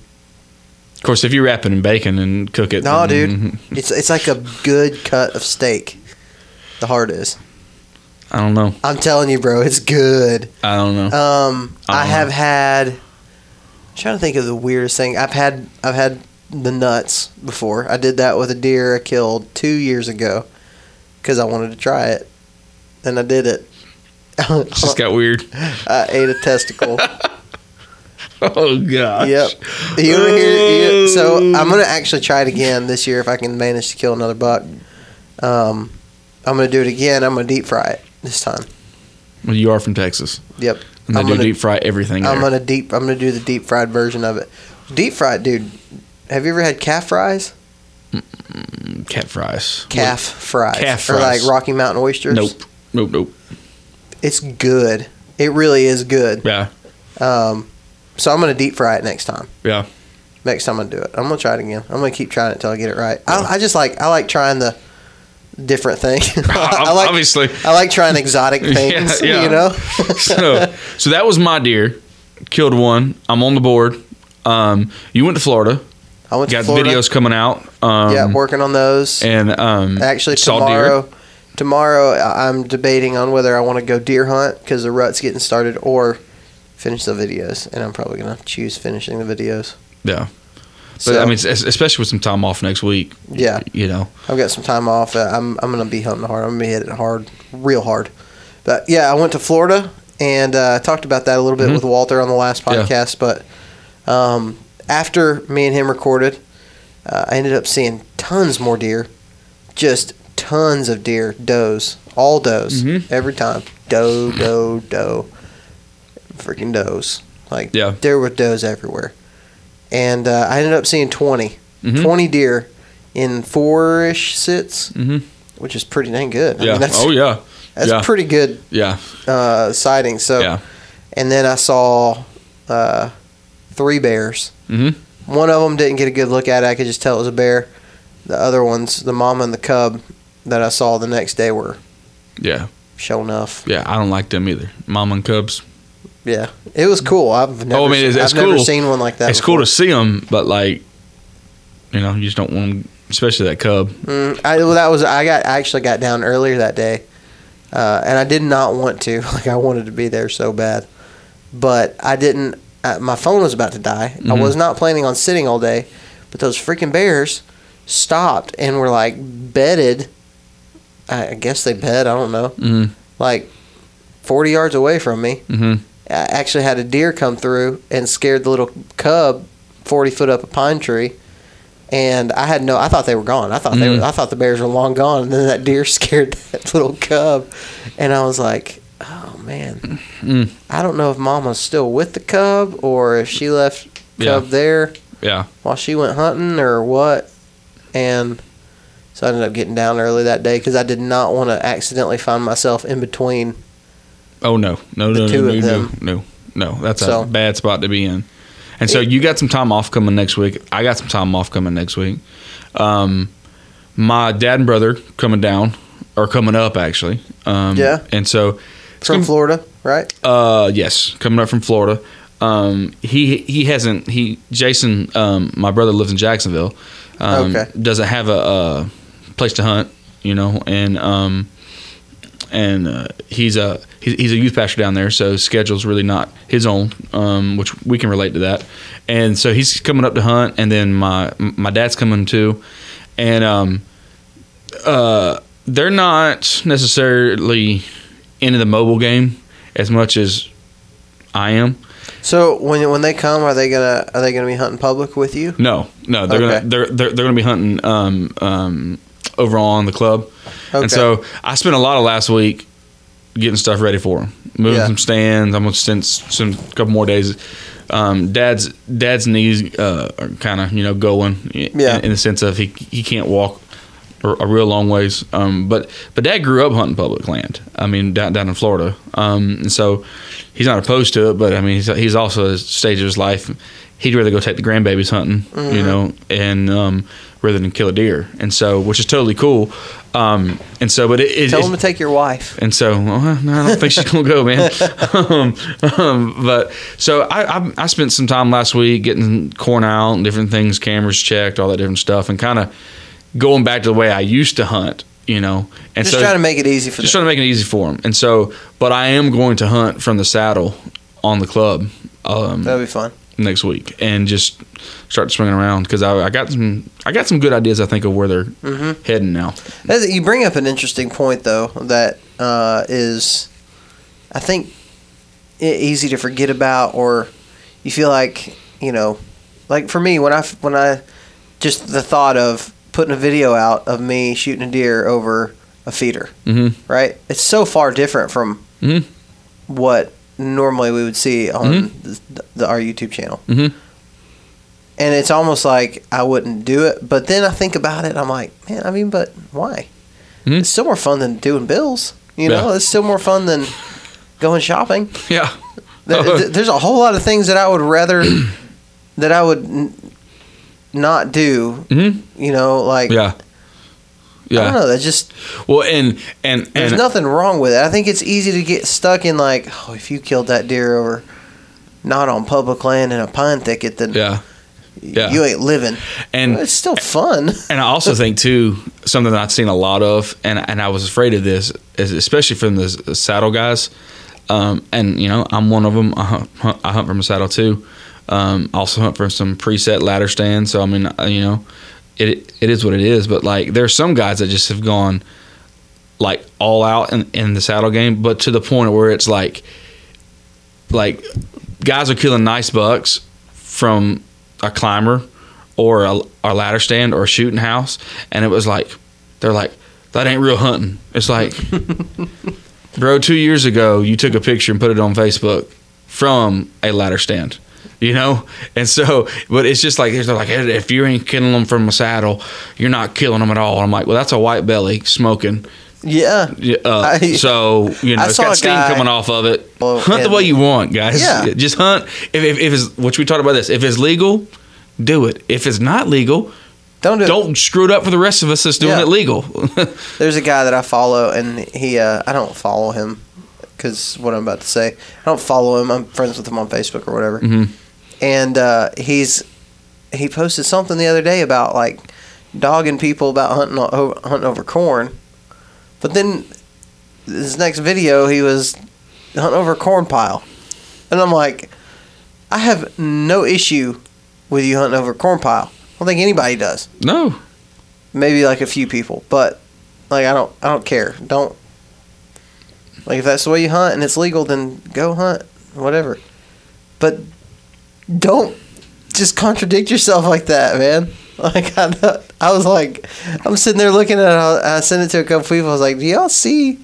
Of course, if you wrap it in bacon and cook it, no, dude, it's it's like a good cut of steak. The heart is. I don't know. I'm telling you, bro, it's good. I don't know. Um, I I have know. had. I'm trying to think of the weirdest thing. I've had I've had the nuts before. I did that with a deer I killed two years ago because I wanted to try it, and I did it. it just got weird. I ate a testicle. Oh gosh. Yep. You wanna hear- you- so I'm gonna actually try it again this year if I can manage to kill another buck. Um, I'm gonna do it again. I'm gonna deep fry it this time. Well, you are from Texas, Yep. and they I'm do gonna, deep fry everything. I'm there. gonna deep. I'm gonna do the deep fried version of it. Deep fried, dude. Have you ever had calf fries? cat fries. Calf fries. Calf fries. Or like. Rocky Mountain oysters. Nope. Nope. Nope. It's good. It really is good. Yeah. Um, so I'm gonna deep fry it next time. Yeah. Next time I do it, I'm gonna try it again. I'm gonna keep trying it until I get it right. I, I just like I like trying the different thing. I like Obviously. I like trying exotic things. Yeah, yeah. You know. so, so that was my deer. Killed one. I'm on the board. Um, you went to Florida. I went to Got Florida. videos coming out. Um, yeah, working on those. and um, Actually, tomorrow, deer. tomorrow I'm debating on whether I want to go deer hunt because the rut's getting started, or finish the videos. And I'm probably gonna choose finishing the videos. Yeah. But So, I mean, especially with some time off next week. yeah, You know. I've got some time off. I'm I'm gonna be hunting hard. I'm gonna be hitting hard, real hard. But yeah, I went to Florida and uh, talked about that a little bit Mhm. with Walter on the last Yeah. podcast. But um, after me and him recorded, uh, I ended up seeing tons more deer, just tons of deer, does, all does, Mhm. every time, doe, doe, doe, freaking does. Like Yeah. there were does everywhere, and uh, I ended up seeing 20, Mhm. 20 deer in four-ish sits hmm which is pretty dang good. I Yeah. mean, that's oh yeah. that's yeah. pretty good Yeah. uh, sighting. So, Yeah. and then I saw uh, three bears. hmm One of them didn't get a good look at it. I could just tell it was a bear. The other ones, the mama and the cub, that I saw the next day were Yeah. show enough. Yeah. I don't like them either. Mama and cubs. Yeah, it was cool. I've never, Oh, I mean, it's- I've it's never seen one like that. it's cool to see them, but like, you know, you just don't want them, especially that cub. Mm, I, well, that was I got I actually got down earlier that day, uh, and I did not want to. Like I wanted to be there so bad, but I didn't. Uh, my phone was about to die. I Mhm. was not planning on sitting all day, but those freaking bears stopped and were like bedded. I, I guess they bed. I don't know. hmm Like forty yards away from me. hmm I actually had a deer come through and scared the little cub forty foot up a pine tree. And I had no. I thought they were gone. I thought they. Mhm. Were, I thought the bears were long gone. And then that deer scared that little cub, and I was like, "Oh man, Mm. I don't know if Mama's still with the cub or if she left cub Yeah. there Yeah. while she went hunting or what." And so I ended up getting down early that day because I did not want to accidentally find myself in between. Oh no, no, no, no, no, no, no, no. That's So- a bad spot to be in. And so you got some time off coming next week. I got some time off coming next week. Um, my dad and brother coming down or coming up actually. Um, Yeah. And so From gonna- Florida, right? Uh, yes, coming up from Florida. Um, he he hasn't he Jason um my brother lives in Jacksonville. Um, Okay. Doesn't have a, a place to hunt, you know, and um and uh, he's a he's, he's a youth pastor down there, so schedule's really not his own, um, which we can relate to that. And so he's coming up to hunt, and then my my dad's coming too, and um uh they're not necessarily into the mobile game as much as I am. So when when they come, are they gonna are they gonna be hunting public with you? No, no, they're Okay. gonna they're, they're they're gonna be hunting um, um, over on the club, Okay. and so I spent a lot of last week getting stuff ready for him, moving Yeah. some stands. I'm gonna spend some couple more days. Um, dad's dad's knees uh, are kind of you know going Yeah. in, in the sense of he he can't walk a, a real long ways. Um, but but dad grew up hunting public land. I mean down down in Florida, um, and so he's not opposed to it. But I mean he's, he's also at a stage of his life. he'd rather go take the grandbabies hunting, Mm-hmm. you know, and um, rather than kill a deer. And so, which is totally cool. Um, and so, but it, it, Tell it- him to take your wife. and so, well, no, I don't think she's gonna go, man. um, um, but so I, I I spent some time last week getting corn out and different things, cameras checked, all that different stuff, and kind of going back to the way I used to hunt, you know. And Just so trying to make it easy for just them. trying to make it easy for them. And so, but I am going to hunt from the saddle on the club um, That'll be fun. Next week and just start swinging around because I, I got some I got some good ideas I think of where they're Mm-hmm. heading now. You bring up an interesting point, though, that uh, is, I think, easy to forget about, or you feel like, you know, like for me, when I f- when I just the thought of putting a video out of me shooting a deer over a feeder, Mhm. right? It's so far different from Mhm. what normally we would see on the, the, our YouTube channel. Mhm. And it's almost like I wouldn't do it, but then I think about it. I'm like, man, I mean, but why? Mhm. It's still more fun than doing bills. You know, Yeah. it's still more fun than going shopping. Yeah. Th- th- There's a whole lot of things that I would rather that I would n- not do. Mhm. You know, like Yeah. I don't know. That just Well, and and there's and nothing wrong with it. I think it's easy to get stuck in like, oh, if you killed that deer over not on public land in a pine thicket, then yeah. Yeah. you ain't living. And it's still fun. And I also think too something that I've seen a lot of, and and I was afraid of this, is especially from the s- saddle guys. Um, and you know, I'm one of them. I hunt, I hunt from a saddle too. Um, I also hunt from some preset ladder stands. So I mean, uh, you know, it it is what it is. But like, there's some guys that just have gone like all out in, in the saddle game, but to the point where it's like, like guys are killing nice bucks from a climber or a, a ladder stand or a shooting house, and it was like they're like that ain't real hunting. It's like, bro, two years ago you took a picture and put it on Facebook from a ladder stand. You know, and so, but it's just like they're like, if you ain't killing them from a saddle, you're not killing them at all. I'm like, well, that's a white belly smoking. Yeah. Uh, I- so you know, I it's got steam guy- coming off of it. Well, hunt the way you want, guys. Yeah. just hunt. If, if, if it's which we talked about this. If it's legal, do it. If it's not legal, Don't do don't screw it up for the rest of us that's doing Yeah. it legal. There's a guy that I follow, and he, uh, I don't follow him because what I'm about to say. I don't follow him. I'm friends with him on Facebook or whatever. Mhm. And uh, he's he posted something the other day about like dogging people about hunting o- hunting over corn, but then his next video he was hunting over a corn pile, and I'm like, I have no issue with you hunting over a corn pile. I don't think anybody does no, maybe like a few people, but like I don't I don't care. Don't like if that's the way you hunt and it's legal, then go hunt, whatever. But don't just contradict yourself like that, man. Like I, I was like, I'm sitting there looking at it. I sent it to a couple people. I was like, do y'all see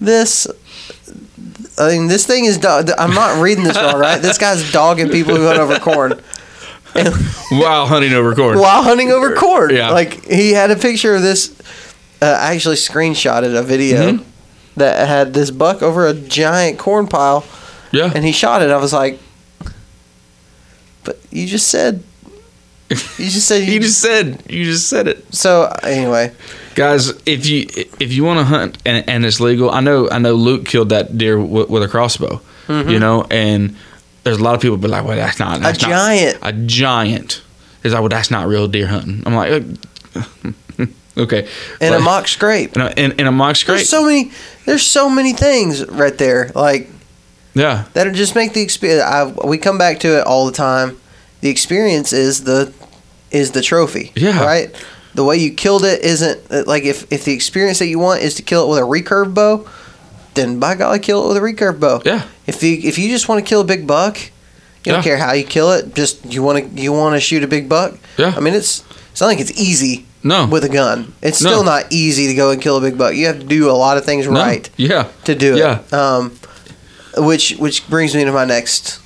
this? I mean, this thing is. Dog- I'm not reading this wrong, right? This guy's dogging people who hunt over corn. And, while hunting over corn. while hunting over corn. Yeah. Like he had a picture of this. Uh, I actually screenshotted a video Mhm. that had this buck over a giant corn pile, yeah, and he shot it. I was like, "But you just said, you just said you, you just said you just said it, So anyway, guys. If you if you want to hunt and, and it's legal, I know I know Luke killed that deer with, with a crossbow. You know, and there's a lot of people be like, well, that's not that's not- giant. a giant. Is like, well, that's not real deer hunting. I'm like, uh, okay, and a mock scrape. in a, in, in a mock scrape. There's so many. There's so many things right there. Like yeah, that'll just make the experience. I, we come back to it all the time. The experience is the is the trophy. Yeah. Right. The way you killed it isn't like if if the experience that you want is to kill it with a recurve bow, then by golly, kill it with a recurve bow. yeah, If you if you just want to kill a big buck, you don't Yeah. care how you kill it. Just you want to you want to shoot a big buck. Yeah. I mean it's it's not like it's easy no, with a gun. It's No. still not easy to go and kill a big buck. You have to do a lot of things no. right Yeah, to do Yeah. it. Um, which which brings me to my next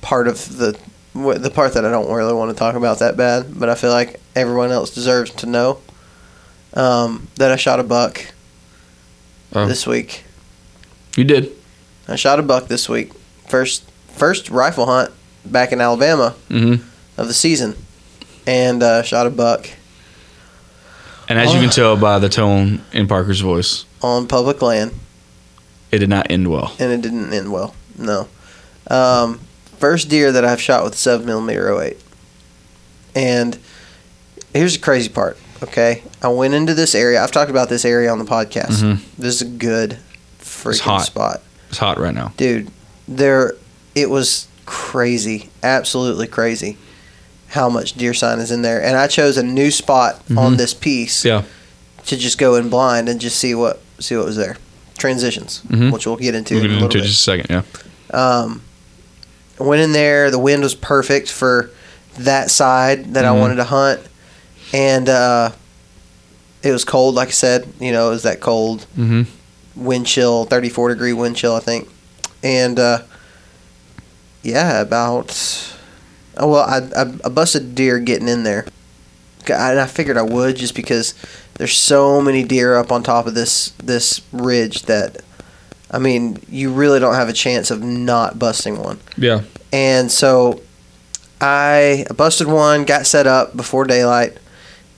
part of the the part that I don't really want to talk about that bad, but I feel like everyone else deserves to know um, that I shot a buck Oh. this week. you did. I shot a buck this week. First first rifle hunt back in Alabama Mhm. of the season, and uh, shot a buck And as you Oh. can tell by the tone in Parker's voice, on public land, it did not end well. and it didn't end well. No, um, first deer that I've shot with seven millimeter 08. And here's the crazy part. Okay, I went into this area. I've talked about this area on the podcast. Mhm. This is a good freaking hot. spot. It's hot right now. dude there it was crazy absolutely crazy how much deer sign is in there and i chose a new spot on Mhm. this piece Yeah. to just go in blind and just see what see what was there transitions Mhm. which we'll get into We'll in get a little into bit just a second. Yeah. um, went in there. The wind was perfect for that side that I Mhm. wanted to hunt, and uh, it was cold. Like I said, you know, it was that cold Mm-hmm. wind chill, thirty four degree wind chill, I think, and uh, yeah, about. Oh, well, I, I I busted deer getting in there, and I figured I would just because there's so many deer up on top of this this ridge that I mean, you really don't have a chance of not busting one. Yeah. And so I busted one, got set up before daylight,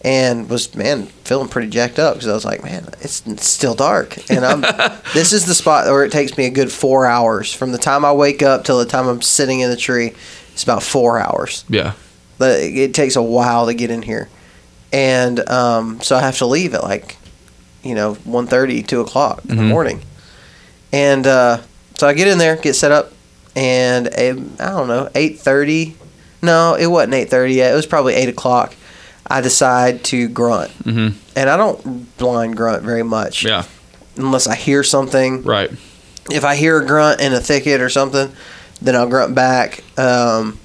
and was man feeling pretty jacked up because I was like, man, it's still dark, and I'm. this is the spot where it takes me a good four hours from the time I wake up till the time I'm sitting in the tree. It's about four hours. Yeah. But it takes a while to get in here, and um, so I have to leave at like, you know, 1.30, 2 o'clock in the Mhm. morning, and uh, so I get in there, get set up, and I I don't know, eight thirty. No, it wasn't eight thirty yet. It was probably eight o'clock. I decide to grunt, Mm-hmm. and I don't blind grunt very much Yeah. unless I hear something Right. if I hear a grunt in a thicket or something, then I'll grunt back. Um,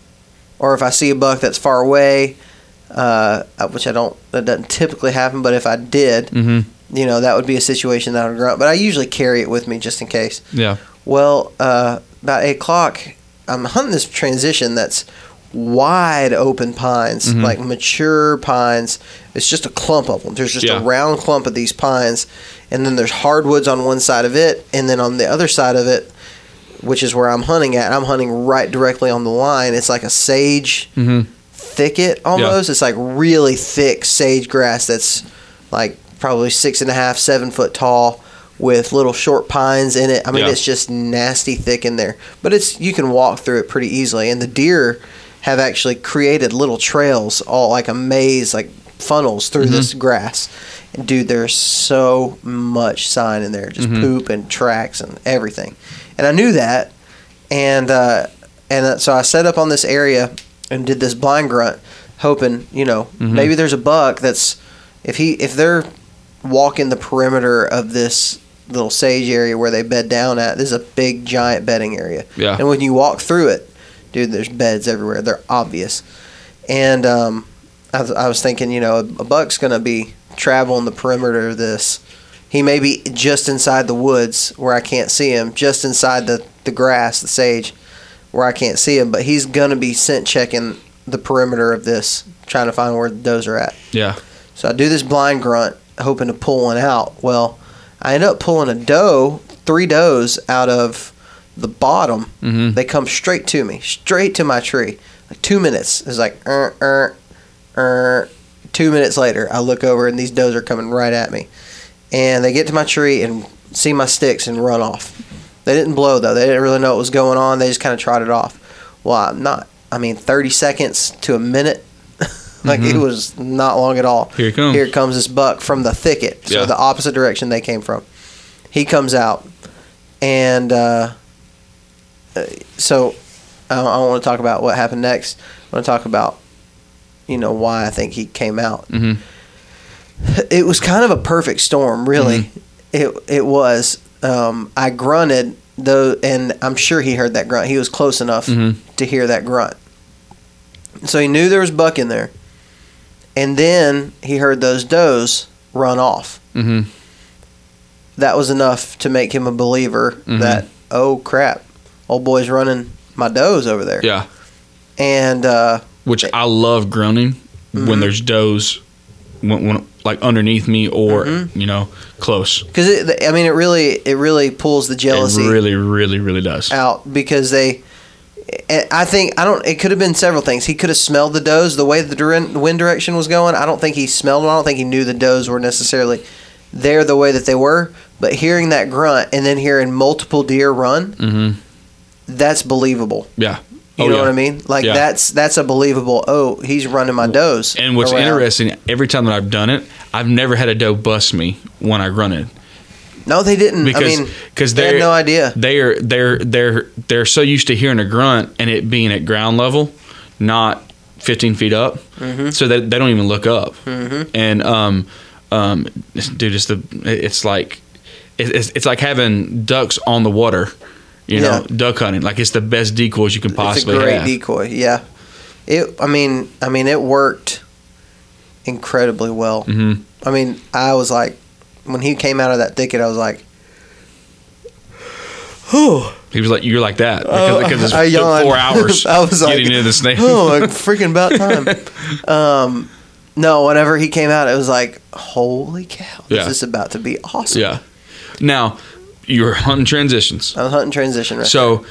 or if I see a buck that's far away, uh, which I don't, that doesn't typically happen, but if I did, Mm-hmm. you know, that would be a situation that I would grunt. But I usually carry it with me just in case. Yeah. Well, uh, about eight o'clock, I'm hunting this transition that's wide open pines, Mhm. like mature pines. It's just a clump of them. There's just Yeah. a round clump of these pines, and then there's hardwoods on one side of it, and then on the other side of it, which is where I'm hunting at, I'm hunting right directly on the line. It's like a sage Mm-hmm. Thicket almost. It's like really thick sage grass that's like probably six and a half, seven foot tall with little short pines in it. I mean, Yeah. it's just nasty thick in there, but it's you can walk through it pretty easily. And the deer have actually created little trails, all like a maze, like funnels through this grass. And dude, there's so much sign in there, just Mhm. poop and tracks and everything. And I knew that, and uh, and uh, so I set up on this area and did this blind grunt, hoping you know Mhm. maybe there's a buck that's if he if they're walking the perimeter of this little sage area where they bed down at. This is a big giant bedding area, Yeah. and when you walk through it, dude, there's beds everywhere. They're obvious, and um, I, was, I was thinking, you know, a, a buck's gonna be traveling the perimeter of this. He may be just inside the woods where I can't see him, just inside the, the grass, the sage, where I can't see him, but he's gonna be scent checking the perimeter of this, trying to find where the does are at. Yeah. So I do this blind grunt, hoping to pull one out. Well, I end up pulling a doe, three does out of the bottom. Mm-hmm. They come straight to me, straight to my tree. Like two minutes. It's like, er, er, er. Two minutes later, I look over and these does are coming right at me. And they get to my tree and see my sticks and run off. They didn't blow though. They didn't really know what was going on. They just kind of trotted off. Well, I'm not. I mean, 30 seconds to a minute. like it Mhm. was not long at all. Here it comes. Here comes this buck from the thicket, so Yeah. the opposite direction they came from. He comes out, and uh, uh, so I don't, I don't want to talk about what happened next. I want to talk about, you know, why I think he came out. Mm-hmm. It was kind of a perfect storm, really. Mm-hmm. It it was. Um, I grunted though, and I'm sure he heard that grunt. He was close enough Mhm. to hear that grunt, so he knew there was buck in there. And then he heard those does run off. Mm-hmm. That was enough to make him a believer Mhm. that oh crap, old boy's running my does over there. Yeah. And uh, Which I love grunting when there's does, when, when, like underneath me or Mhm. you know close. because I mean it really it really pulls the jealousy It really, really, really does. out because they I think I don't. It could have been several things. He could have smelled the does the way the dir- wind direction was going. I don't think he smelled them. I don't think he knew the does were necessarily there the way that they were. But hearing that grunt and then hearing multiple deer run, Mhm. that's believable. Yeah. You Oh, know yeah. what I mean? Like Yeah. that's that's a believable. Oh, he's running my does. And what's around. interesting, every time that I've done it, I've never had a doe bust me when I grunted. No, they didn't. because I mean, because they had no idea. They're they're they're they're so used to hearing a grunt and it being at ground level, not 15 feet up, Mm-hmm. so that they don't even look up. And um um dude, it's the it's like it's it's like having ducks on the water. You know, Yeah. duck hunting like it's the best decoys you can possibly It's a great have. decoy. Yeah. It. I mean. I mean, it worked incredibly well. Mhm. I mean, I was like, when he came out of that thicket, I was like, "Oh, He was like, "You're like that because, because it's I took yawned. four hours I was like, getting into the snake." oh, like freaking about time." um, no, whenever he came out, it was like, "Holy cow! This is about to be awesome." yeah. Now you're hunting transitions. I was hunting transition. Right So,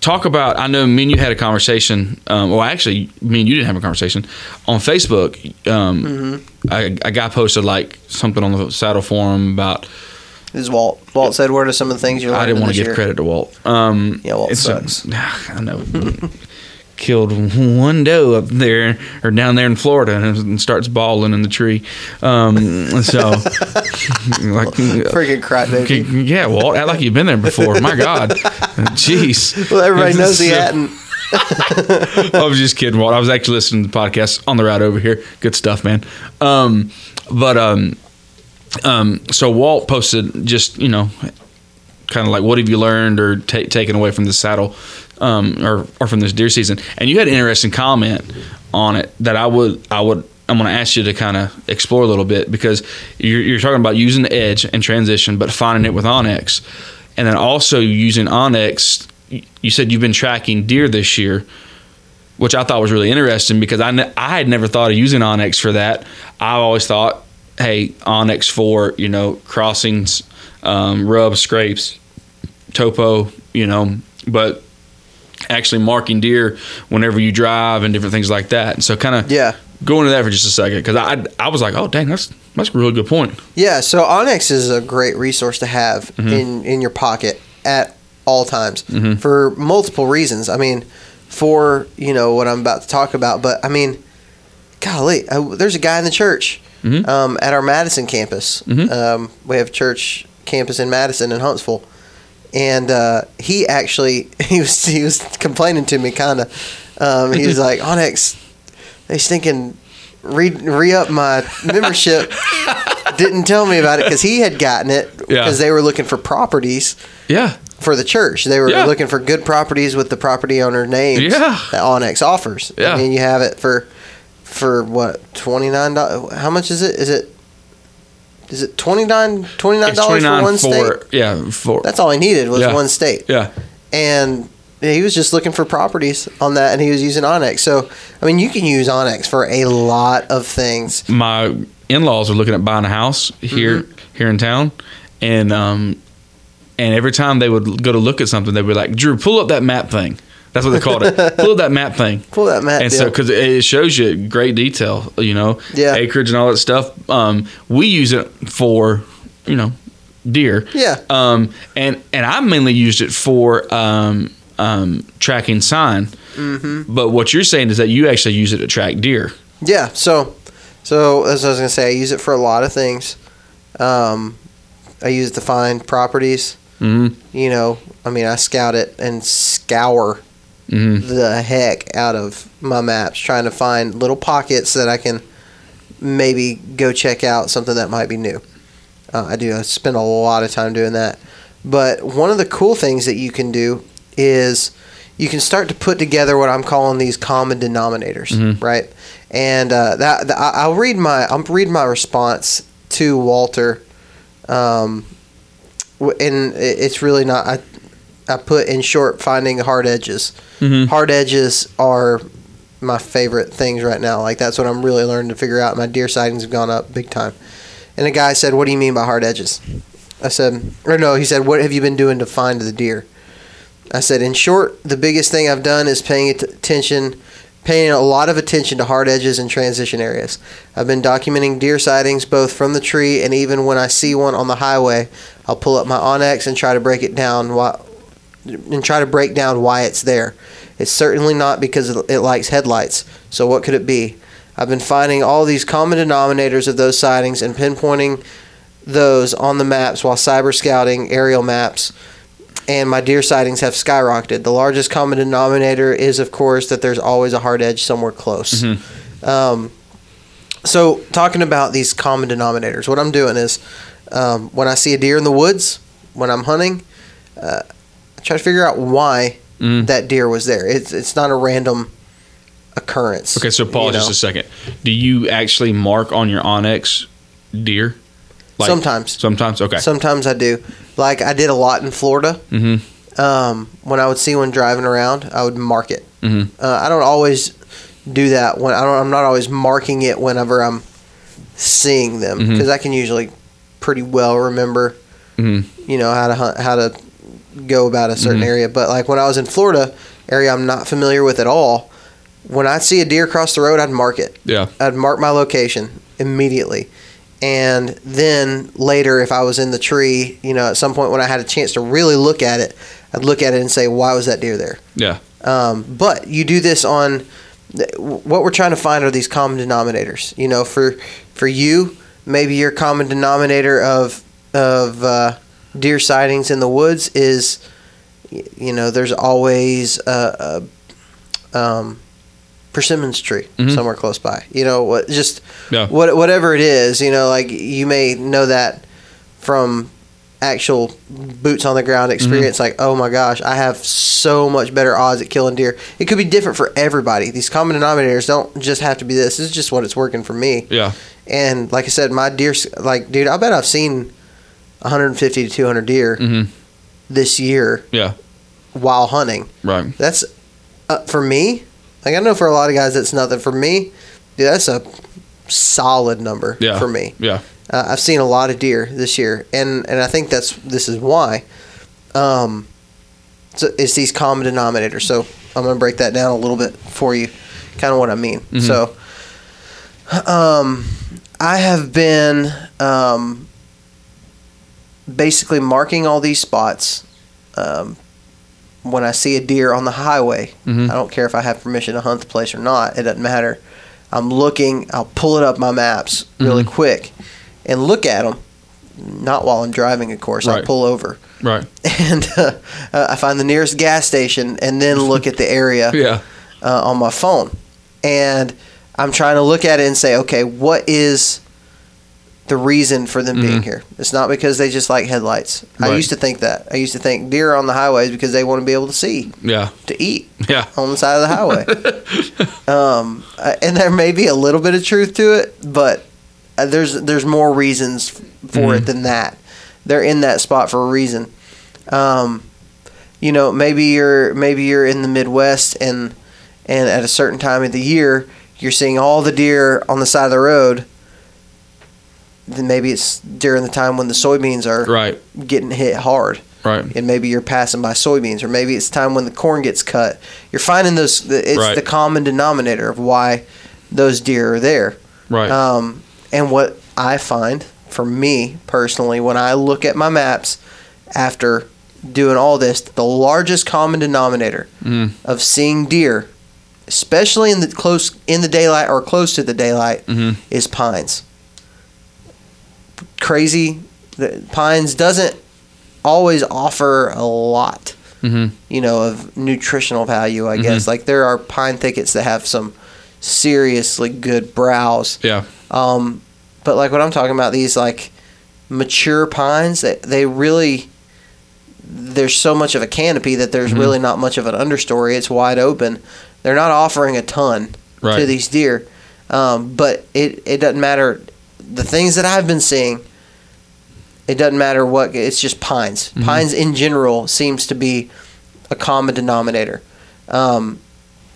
talk about. I know me and you had a conversation. Um, well, actually, me and you didn't have a conversation on Facebook. Um, Mm-hmm. a, a guy posted like something on the saddle forum about. This is Walt. Walt said, "What are some of the things you? I didn't want to give year? credit to Walt. Um, Yeah, Walt sucks. I know. Killed one doe up there or down there in Florida and starts bawling in the tree. Um, so, like, Freaking crap, yeah, Walt, act like you've been there before. My God, jeez. Well, everybody knows he So- hadn't. I was just kidding, Walt. I was actually listening to the podcast on the ride over here. Good stuff, man. Um, but um, um, so Walt posted just you know, kind of like what have you learned or ta taken away from the saddle, um, or or from this deer season. And you had an interesting comment on it that I would I would. I'm going to ask you to kind of explore a little bit because you're, you're talking about using the edge and transition, but finding it with onX, and then also using onX. You said you've been tracking deer this year which I thought was really interesting because I, ne- I had never thought of using onX for that. I always thought, hey, onX for you know crossings, um, rubs, scrapes, topo, you know, but actually marking deer whenever you drive and different things like that. And so kind of Yeah. go into that for just a second because I I was like, oh dang, that's that's a really good point. Yeah, so onX is a great resource to have Mm-hmm. in in your pocket at all times for multiple reasons. I mean, for you know what I'm about to talk about, but I mean, golly, I, there's a guy in the church Mhm. um, at our Madison campus. Mhm. Um, we have church campus in Madison and Huntsville, and uh, he actually he was he was complaining to me kind of. Um, he was like, onX, they stinking re re up my membership. Didn't tell me about it because he had gotten it Yeah. because they were looking for properties Yeah, for the church. They were Yeah. looking for good properties with the property owner names Yeah. that onX offers. Yeah. I mean, you have it for for what twenty nine dollars? How much is it? Is it is it twenty nine twenty nine dollars for one state? yeah for That's all he needed was Yeah. one state, yeah and he was just looking for properties on that, and he was using onX. So, I mean, you can use onX for a lot of things. my in-laws are looking at buying a house here Mm-hmm. here in town and um and every time they would go to look at something they'd be like drew pull up that map thing that's what they called it pull that map thing Pull that map and deal. so because it shows you great detail you know Yeah. acreage and all that stuff um we use it for you know deer Yeah. um and and i mainly used it for um um tracking sign Mm-hmm. but what you're saying is that you actually use it to track deer Yeah, so so as I was gonna say, I use it for a lot of things. Um, I use it to find properties. hmm You know, I mean, I scout it and scour hmm the heck out of my maps, trying to find little pockets that I can maybe go check out something that might be new. Uh, I do. I spend a lot of time doing that. But one of the cool things that you can do is you can start to put together what I'm calling these common denominators, Mhm. right? And uh, that, I'll read my I'm read my response to Walter, um, and it's really not. I I put in short finding hard edges. Mhm. Hard edges are my favorite things right now. Like that's what I'm really learning to figure out. My deer sightings have gone up big time. And a guy said, "What do you mean by hard edges?" I said, or no, he said, "What have you been doing to find the deer?" I said, in short, the biggest thing I've done is paying attention, paying a lot of attention to hard edges and transition areas. I've been documenting deer sightings both from the tree and even when I see one on the highway, I'll pull up my onX and try to break it down why, and try to break down why it's there. It's certainly not because it likes headlights. So what could it be? I've been finding all these common denominators of those sightings and pinpointing those on the maps while cyber scouting aerial maps and my deer sightings have skyrocketed. The largest common denominator is, of course, that there's always a hard edge somewhere close. Um, so, talking about these common denominators, what I'm doing is um, when I see a deer in the woods, when I'm hunting, uh, try to figure out why Mhm. that deer was there. It's it's not a random occurrence. Okay, so pause you know? just a second. Do you actually mark on your onX deer? Sometimes. Sometimes. Okay. Sometimes I do. Like I did a lot in Florida. mm-hmm. Um, when I would see one driving around, I would mark it. Mhm. Uh, I don't always do that when I don't. I'm not always marking it whenever I'm seeing them because I can usually pretty well remember, Mhm. you know, how to hunt, how to go about a certain Mhm. area. But like when I was in Florida, area I'm not familiar with at all, when I'd see a deer cross the road, I'd mark it. Yeah. I'd mark my location immediately. And then later, if I was in the tree, you know, at some point when I had a chance to really look at it, I'd look at it and say, why was that deer there? Yeah. Um, but you do this on what we're trying to find are these common denominators. You know, for for you, maybe your common denominator of of uh, deer sightings in the woods is, you know, there's always a, a um, persimmons tree Mhm. somewhere close by. You know, what just Yeah. what whatever it is. You know, like you may know that from actual boots on the ground experience like oh my gosh i have so much better odds at killing deer it could be different for everybody these common denominators don't just have to be this this is just what it's working for me Yeah. and like i said my deer like dude i bet i've seen 150 to 200 deer Mm-hmm. this year Yeah. while hunting Right. that's uh, for me like i know for a lot of guys that's nothing for me dude that's a solid number Yeah. for me Yeah. uh, I've seen a lot of deer this year, and and I think that's this is why. Um, so it's these common denominators. So I'm gonna break that down a little bit for you, kind of what I mean. Mhm. So, um, I have been um, basically marking all these spots. Um, when I see a deer on the highway, Mhm. I don't care if I have permission to hunt the place or not. It doesn't matter. I'm looking. I'll pull it up my maps really Mhm. quick and look at them. Not while I'm driving, of course. I'll pull over Right. and uh, uh, I find the nearest gas station and then look at the area Yeah. uh, on my phone. And I'm trying to look at it and say, okay, what is the reason for them being Mhm. here? It's not because they just like headlights. I used to think that. I used to think deer on the highways because they want to be able to see, Yeah. to eat Yeah. on the side of the highway. um, and there may be a little bit of truth to it, but uh, there's there's more reasons for it Mhm. than that. They're in that spot for a reason. Um, you know, maybe you're maybe you're in the Midwest and and at a certain time of the year you're seeing all the deer on the side of the road. Then maybe it's during the time when the soybeans are Right. getting hit hard Right. and maybe you're passing by soybeans, or maybe it's time when the corn gets cut. You're finding those. It's Right. the common denominator of why those deer are there. Right. Um, and what I find for me personally, when I look at my maps after doing all this, the largest common denominator Mhm. of seeing deer, especially in the close in the daylight or close to the daylight, Mhm. is pines. Crazy, the pines doesn't always offer a lot Mhm. you know, of nutritional value, I Mhm. guess. Like there are pine thickets that have some seriously good browse. Yeah. Um, but like what I'm talking about, these like mature pines, they, they really, there's so much of a canopy that there's Mhm. really not much of an understory. It's wide open. They're not offering a ton Right. to these deer. Um, but it, it doesn't matter. The things that I've been seeing, it doesn't matter what, it's just pines. Mhm. Pines in general seems to be a common denominator. Um,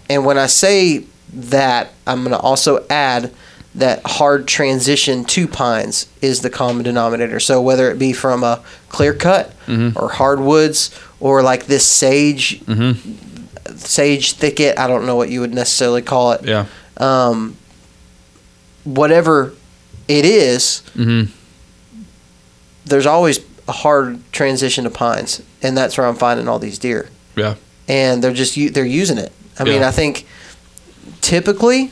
and when I say that, I'm going to also add that hard transition to pines is the common denominator. So whether it be from a clear cut Mhm. or hardwoods or like this sage Mm-hmm. sage thicket. I don't know what you would necessarily call it. Yeah. Um, whatever it is, Mm-hmm. there's always a hard transition to pines, and that's where I'm finding all these deer. Yeah. and they're just they're using it. I mean, I think typically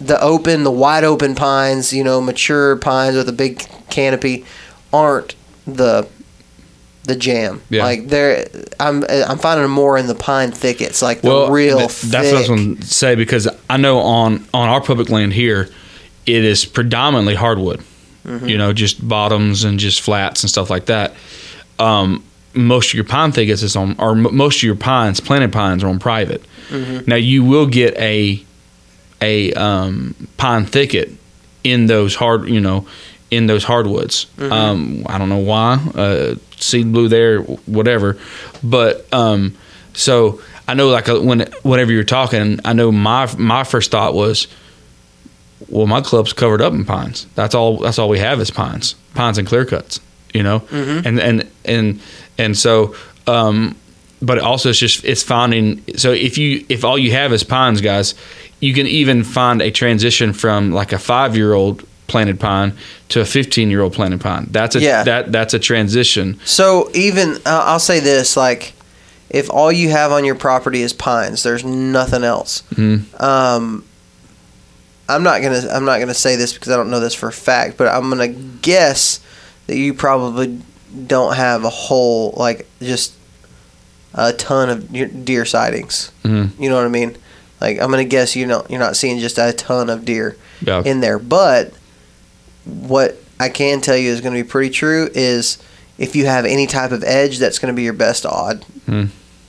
the open, the wide open pines, you know, mature pines with a big canopy, aren't the the jam. Yeah. Like they're, I'm I'm finding them more in the pine thickets, like the well, real. th- that's what I was going to say because I know on on our public land here, it is predominantly hardwood. Mm-hmm. You know, just bottoms and just flats and stuff like that. Um, most of your pine thickets is on, or m- most of your pines, planted pines, are on private. Mm-hmm. Now you will get a a um, pine thicket in those hard, you know, in those hardwoods. Mm-hmm. Um, I don't know why, uh, seed blew there, whatever, but um, so I know like uh, when whenever you're talking, I know my my first thought was, well, my club's covered up in pines. That's all. That's all we have is pines, pines and clear cuts. You know, and and and and so. Um, but also it's just it's finding so if you if all you have is pines guys you can even find a transition from like a five year old planted pine to a 15 year old planted pine that's a Yeah. that that's a transition So even uh, I'll say this: like, if all you have on your property is pines, there's nothing else. Mhm. Um, I'm not gonna I'm not gonna say this because I don't know this for a fact, but I'm gonna guess that you probably don't have a whole like just a ton of deer- sightings. Mhm. You know what I mean? Like I'm gonna guess you know you're not seeing just a ton of deer yeah in there. But what I can tell you is going to be pretty true is if you have any type of edge, that's going to be your best odd. Hmm.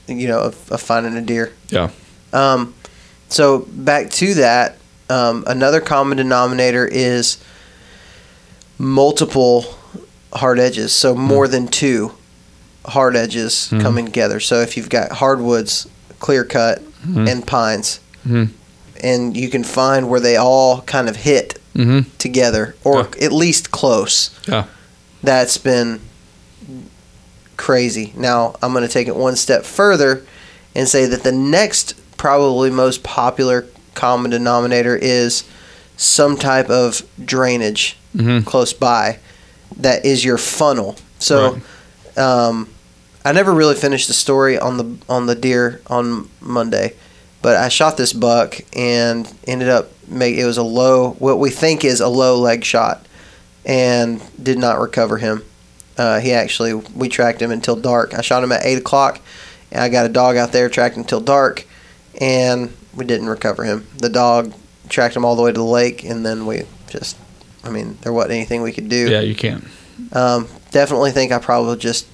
You know, of, of finding a deer. Yeah. Um, so back to that, um, another common denominator is multiple hard edges. So more than two hard edges Mhm. coming together. So if you've got hardwoods, clear cut, Mhm. and pines, Mhm. and you can find where they all kind of hit mm-hmm together or at least close. Yeah. That's been crazy. Now, I'm going to take it one step further and say that the next probably most popular common denominator is some type of drainage mm-hmm close by that is your funnel. So um, I never really finished the story on the on the deer on Monday, but I shot this buck and ended up make it was a low what we think is a low leg shot, and did not recover him. Uh, he actually we tracked him until dark. I shot him at eight o'clock, and I got a dog out there tracked until dark, and we didn't recover him. The dog tracked him all the way to the lake, and then we just, I mean, there wasn't anything we could do. yeah you can't Um, definitely think I probably just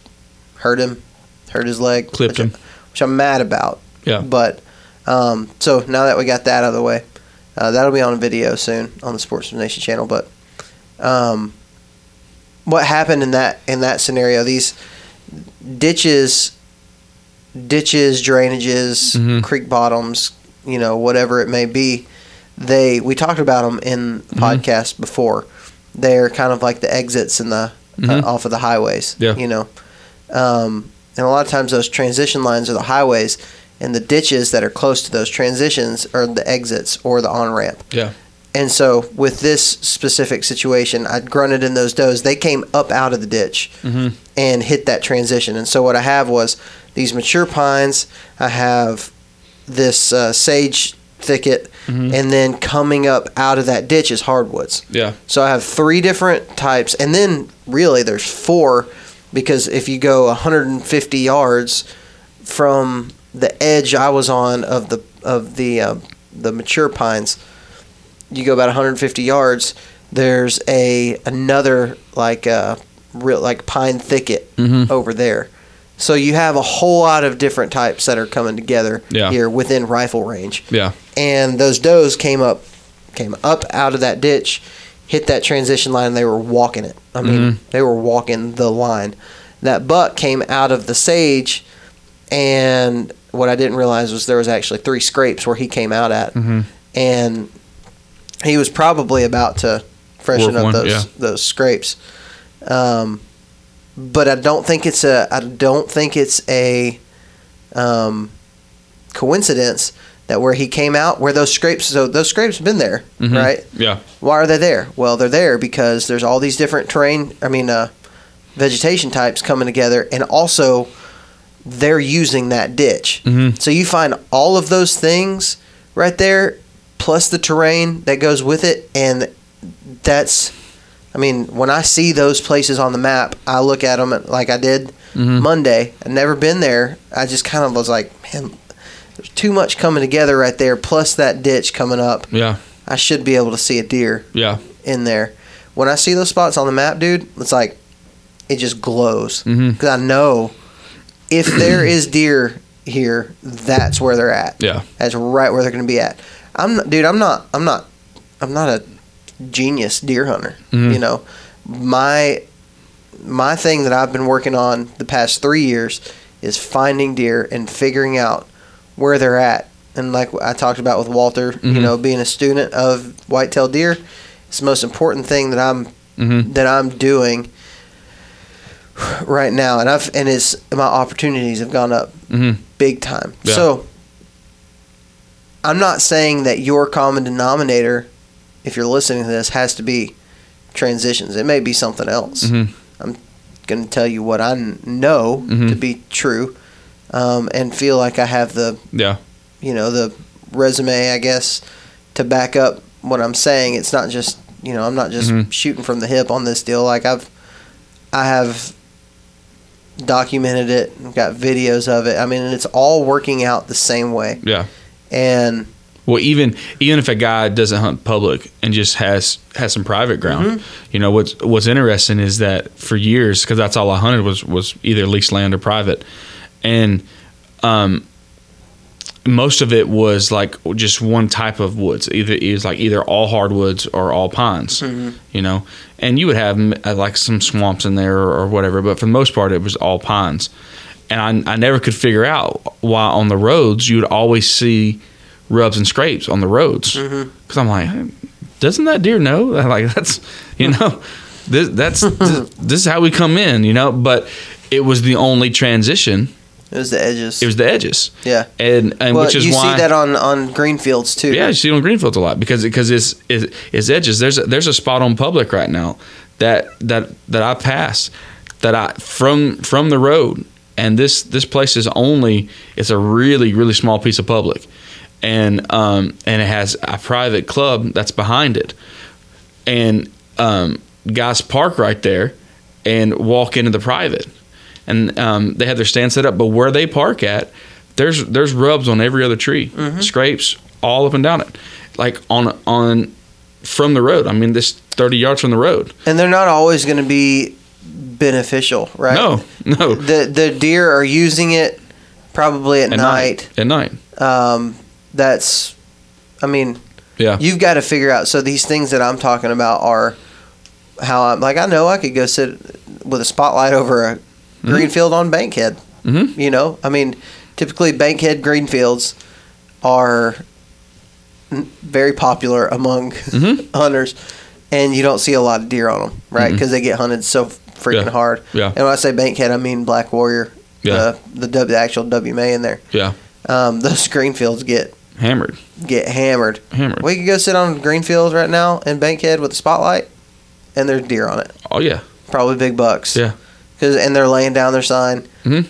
hurt him, hurt his leg, Clipped which, him. which I'm mad about. Yeah. But um, so now that we got that out of the way, uh, that'll be on video soon on the Sportsman Nation channel. But um, what happened in that in that scenario? These ditches, ditches, drainages, Mhm. creek bottoms, you know, whatever it may be. They we talked about them in the Mhm. podcast before. They're kind of like the exits in the Mhm. uh, off of the highways. Yeah. You know, um, and a lot of times those transition lines are the highways, and the ditches that are close to those transitions are the exits or the on ramp. Yeah. And so with this specific situation, I grunted in those does. They came up out of the ditch mm-hmm and hit that transition. And so what I have was these mature pines. I have this uh, sage thicket, Mhm. and then coming up out of that ditch is hardwoods. yeah So I have three different types, and then really there's four because if you go 150 yards from the edge I was on of the of the uh, the mature pines, you go about 150 yards. There's a another like uh, real like pine thicket Mhm. over there. So you have a whole lot of different types that are coming together Yeah. here within rifle range. Yeah. And those does came up came up out of that ditch hit that transition line and they were walking it. I mean Mhm. they were walking the line. That buck came out of the sage and what i didn't realize was there was actually three scrapes where he came out at. Mm-hmm. And he was probably about to freshen Work up one, those yeah. those scrapes. Um, but I don't think it's a I don't think it's a um, coincidence that where he came out where those scrapes so those scrapes have been there Mhm. right Yeah. why are they there well they're there because there's all these different terrain I mean uh, vegetation types coming together and also they're using that ditch Mhm. so you find all of those things right there plus the terrain that goes with it and that's I mean, when I see those places on the map, I look at them like I did Mhm. Monday. I've never been there. I just kind of was like, man, there's too much coming together right there. Plus that ditch coming up, Yeah. I should be able to see a deer Yeah. in there. When I see those spots on the map, dude, it's like it just glows because I know if there is deer here, that's where they're at. Yeah. That's right where they're going to be at. I'm not, dude. I'm not. I'm not. I'm not a genius deer hunter. Mhm. You know, my my thing that I've been working on the past three years is finding deer and figuring out where they're at. And like I talked about with Walter, you Mhm. know, being a student of whitetail deer, it's the most important thing that I'm Mm-hmm. that I'm doing right now. And I've and it's my opportunities have gone up Mm-hmm. big time. Yeah. So I'm not saying that your common denominator, if you're listening to this, has to be transitions. It may be something else. Mm-hmm. I'm going to tell you what I kn- know Mhm. to be true, um, and feel like I have the Yeah. you know the resume, I guess, to back up what I'm saying. It's not just you know I'm not just Mhm. shooting from the hip on this deal. Like I've I have documented it, got videos of it. I mean, and it's all working out the same way. Yeah. And Well, even even if a guy doesn't hunt public and just has has some private ground, Mm-hmm. you know what's what's interesting is that for years, because that's all I hunted was was either leased land or private, and um, most of it was like just one type of woods. Either it was like either all hardwoods or all pines, Mm-hmm. you know, and you would have uh, like some swamps in there or, or whatever, but for the most part, it was all pines. And I, I never could figure out why on the roads you would always see rubs and scrapes on the roads mm-hmm. because I'm like, doesn't that deer know? Like that's you hmm. know, this that's this, this is how we come in, you know. But it was the only transition. it was the edges. It was the edges, yeah. and and Well, which is you why see that on on green fields too. yeah, you see it on Greenfields a lot because because it's, it's it's edges. There's a, there's a spot on public right now that that that I pass that I from from the road, and this this place is only it's a really really small piece of public, and um and it has a private club that's behind it, and um guys park right there and walk into the private, and um they have their stand set up, but where they park at there's there's rubs on every other tree, scrapes all up and down it, like on on from the road. I mean, this thirty yards from the road. and they're not always going to be beneficial, right? No, no, The the deer are using it probably at, at night. At night, Um, that's, I mean, yeah, you've got to figure out. So these things that I'm talking about are how I'm like. I know I could go sit with a spotlight over a green field on Bankhead. Mhm. You know, I mean, typically Bankhead greenfields are very popular among Mhm. hunters, and you don't see a lot of deer on them, right? Because they get hunted so freaking Yeah. hard. Yeah. And when I say Bankhead, I mean Black Warrior. Yeah. The the, w, the actual WMA in there. yeah, Um, those green fields get hammered, get hammered. hammered. We could go sit on green fields right now in Bankhead with a spotlight, and there's deer on it. Oh yeah, Probably big bucks. Yeah. Cause and they're laying down their sign. Mhm.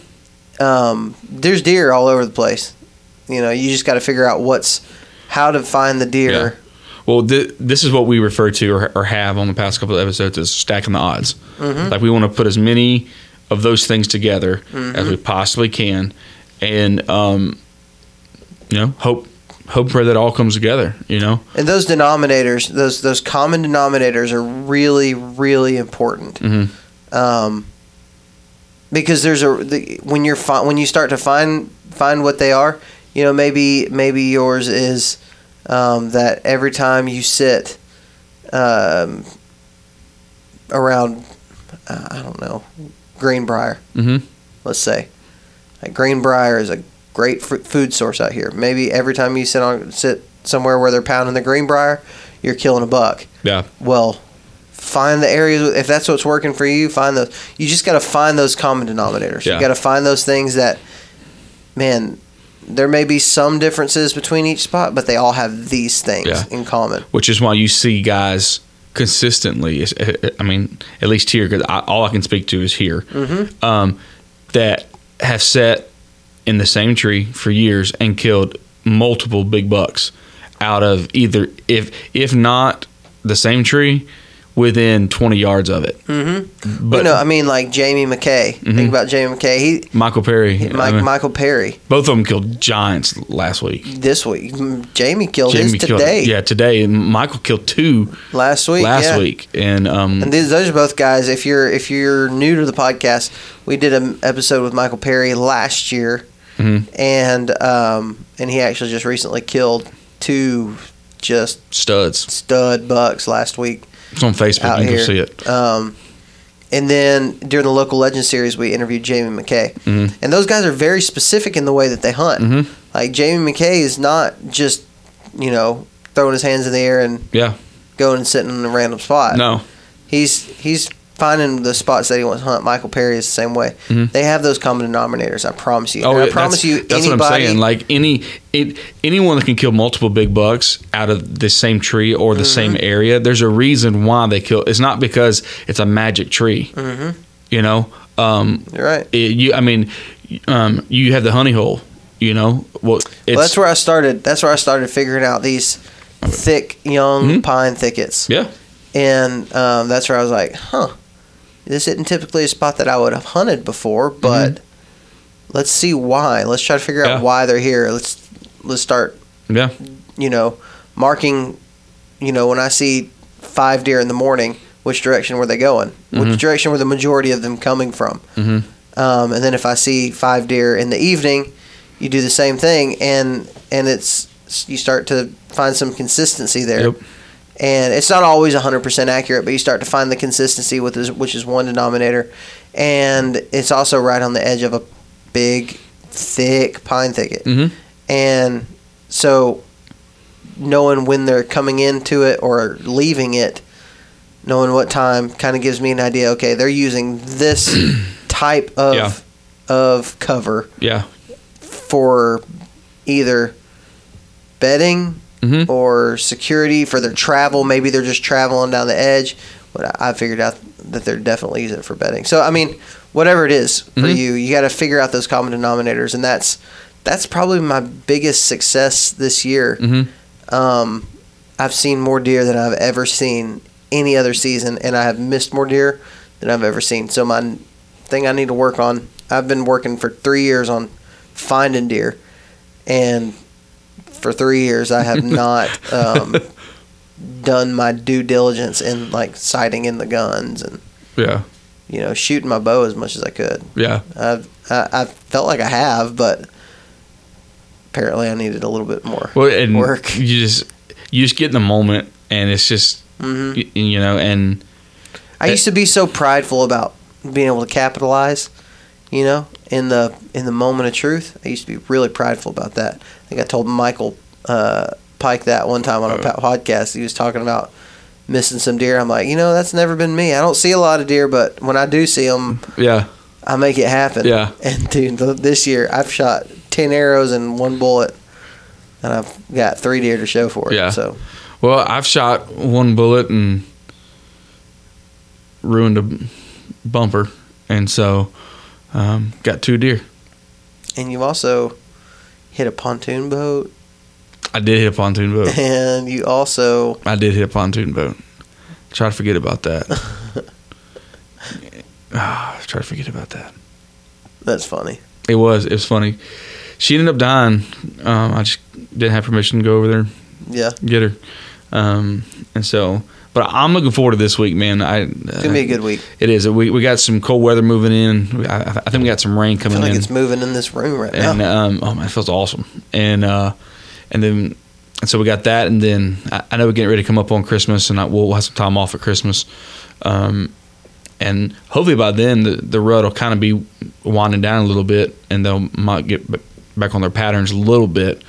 Um, there's deer all over the place. You know, you just got to figure out what's how to find the deer. Well, th- this is what we refer to or, or have on the past couple of episodes as stacking the odds. Mm-hmm. Like we want to put as many of those things together as we possibly can, and um, you know, hope hope for that all comes together. You know, And those denominators, those those common denominators, are really really important. Mhm. Um, because there's a the, when you're fi- when you start to find find what they are, you know maybe maybe yours is um, that every time you sit um, around uh, I don't know Greenbrier, Mhm. let's say, like Greenbrier is a great fr- food source out here. Maybe every time you sit on sit somewhere where they're pounding the Greenbrier, you're killing a buck. yeah, Well, find the areas if that's what's working for you. Find those. You just got to find those common denominators. Yeah. You got to find those things that, man. There may be some differences between each spot, but they all have these things Yeah. in common. which is why you see guys consistently. I mean, at least here, because all I can speak to is here, Mm-hmm. um, that have sat in the same tree for years and killed multiple big bucks out of either if if not the same tree within 20 yards of it. Mm-hmm. But know, I mean, like Jamie McKay. Think about Jamie McKay. He, Michael Perry, Mike, I mean, Michael Perry. both of them killed giants last week. This week, Jamie killed his killed- today. yeah, today. And Michael killed two Last week. last yeah. week, and um, And these, those are both guys. If you're if you're new to the podcast, we did an episode with Michael Perry last year, Mm-hmm. and um, and he actually just recently killed two just studs. stud bucks last week It's on Facebook. you can here. see it. Um, and then during the local legend series, we interviewed Jamie McKay, Mm-hmm. and those guys are very specific in the way that they hunt. Like Jamie McKay is not just you know throwing his hands in the air and Yeah. going and sitting in a random spot. No. he's he's finding the spots that he wants to hunt. Michael Perry is the same way. They have those common denominators. I promise you. And I Mm-hmm. Oh, promise that's, you. That's anybody, what I'm saying. Like any it, anyone that can kill multiple big bucks out of the same tree or the same Mm-hmm. area, there's a reason why they kill. It's not because it's a magic tree. Mm-hmm. You know, um, You're right. it, you. I mean, um, you have the honey hole. You know, well, it's, Well, that's where I started. That's where I started figuring out these thick young Mm-hmm. pine thickets, yeah, and um, that's where I was like, huh. This isn't typically a spot that I would have hunted before, but let's see why. Let's try to figure out Mm-hmm. Why they're here. Let's let's start yeah, you know, marking, you know, when I see five deer in the morning, which direction were they going? Which direction were the majority of them coming from? Mhm. Um, and then if I see five deer in the evening, you do the same thing, and and it's you start to find some consistency there. Yep. And it's not always 100% accurate, but you start to find the consistency with this, which is one denominator, and it's also right on the edge of a big, thick pine thicket. Mhm. And so, knowing when they're coming into it or leaving it, knowing what time, kind of gives me an idea. Okay, they're using this type of Yeah. of cover yeah, for either bedding Mhm. or security for their travel. Maybe they're just traveling down the edge. But I figured out that they're definitely using it for bedding. So I mean, whatever it is for Mhm. you, you got to figure out those common denominators, and that's that's probably my biggest success this year. Mhm. Um, I've seen more deer than I've ever seen any other season, and I have missed more deer than I've ever seen. So my thing I need to work on. I've been working for three years on finding deer, and for three years I have not um, done my due diligence in like sighting in the guns and yeah, you know shooting my bow as much as I could. yeah. I've, I I felt like I have, but apparently I needed a little bit more Well, and work. you just you just get in the moment, and it's just hmm y- you know, and I used to be so prideful about being able to capitalize, you know, in the in the moment of truth. I used to be really prideful about that. I think I told Michael uh, Pike that one time on a po- podcast. He was talking about missing some deer. I'm like, you know, that's never been me. I don't see a lot of deer, but when I do see them, yeah, I make it happen. Yeah. And dude, this year I've shot ten arrows and one bullet, and I've got three deer to show for it. Yeah. So Well, I've shot one bullet and ruined a bumper, and so um, got two deer. and you've also hit a pontoon boat, I did hit a pontoon boat. and you also I did hit a pontoon boat. Try to forget about that. Ah, try to forget about that. that's funny. It was. It was funny. She ended up dying. Um, I just didn't have permission to go over there Yeah. get her. Um, and so, but I'm looking forward to this week, man. I, uh, It's gonna be a good week. It is. We we got some cold weather moving in. I, I think we got some rain I coming feel like in. it's moving in this room right and now. um, oh man, it feels awesome. And uh, and then and so we got that, and then I, I know we're getting ready to come up on Christmas, and I, we'll have some time off at Christmas. Um, and hopefully by then the, the rut will kind of be winding down a little bit, and they'll might get back on their patterns a little bit.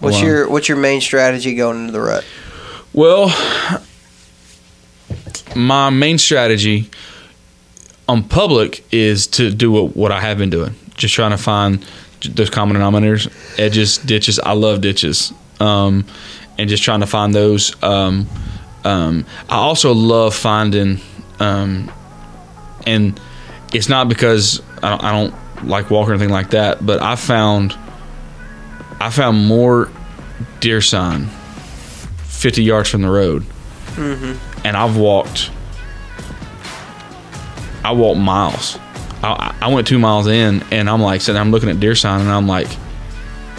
What's Well, your what's your main strategy going into the rut? well? My main strategy on public is to do what, what I have been doing, just trying to find those common denominators, edges, ditches. I love ditches, um, and just trying to find those. Um, um, I also love finding, um, and it's not because I don't, I don't like walking or anything like that, but I found I found more deer sign 50 yards from the road. And I've walked, I walked miles. I, I went two miles in and I'm like, sitting, I'm looking at deer sign and I'm like,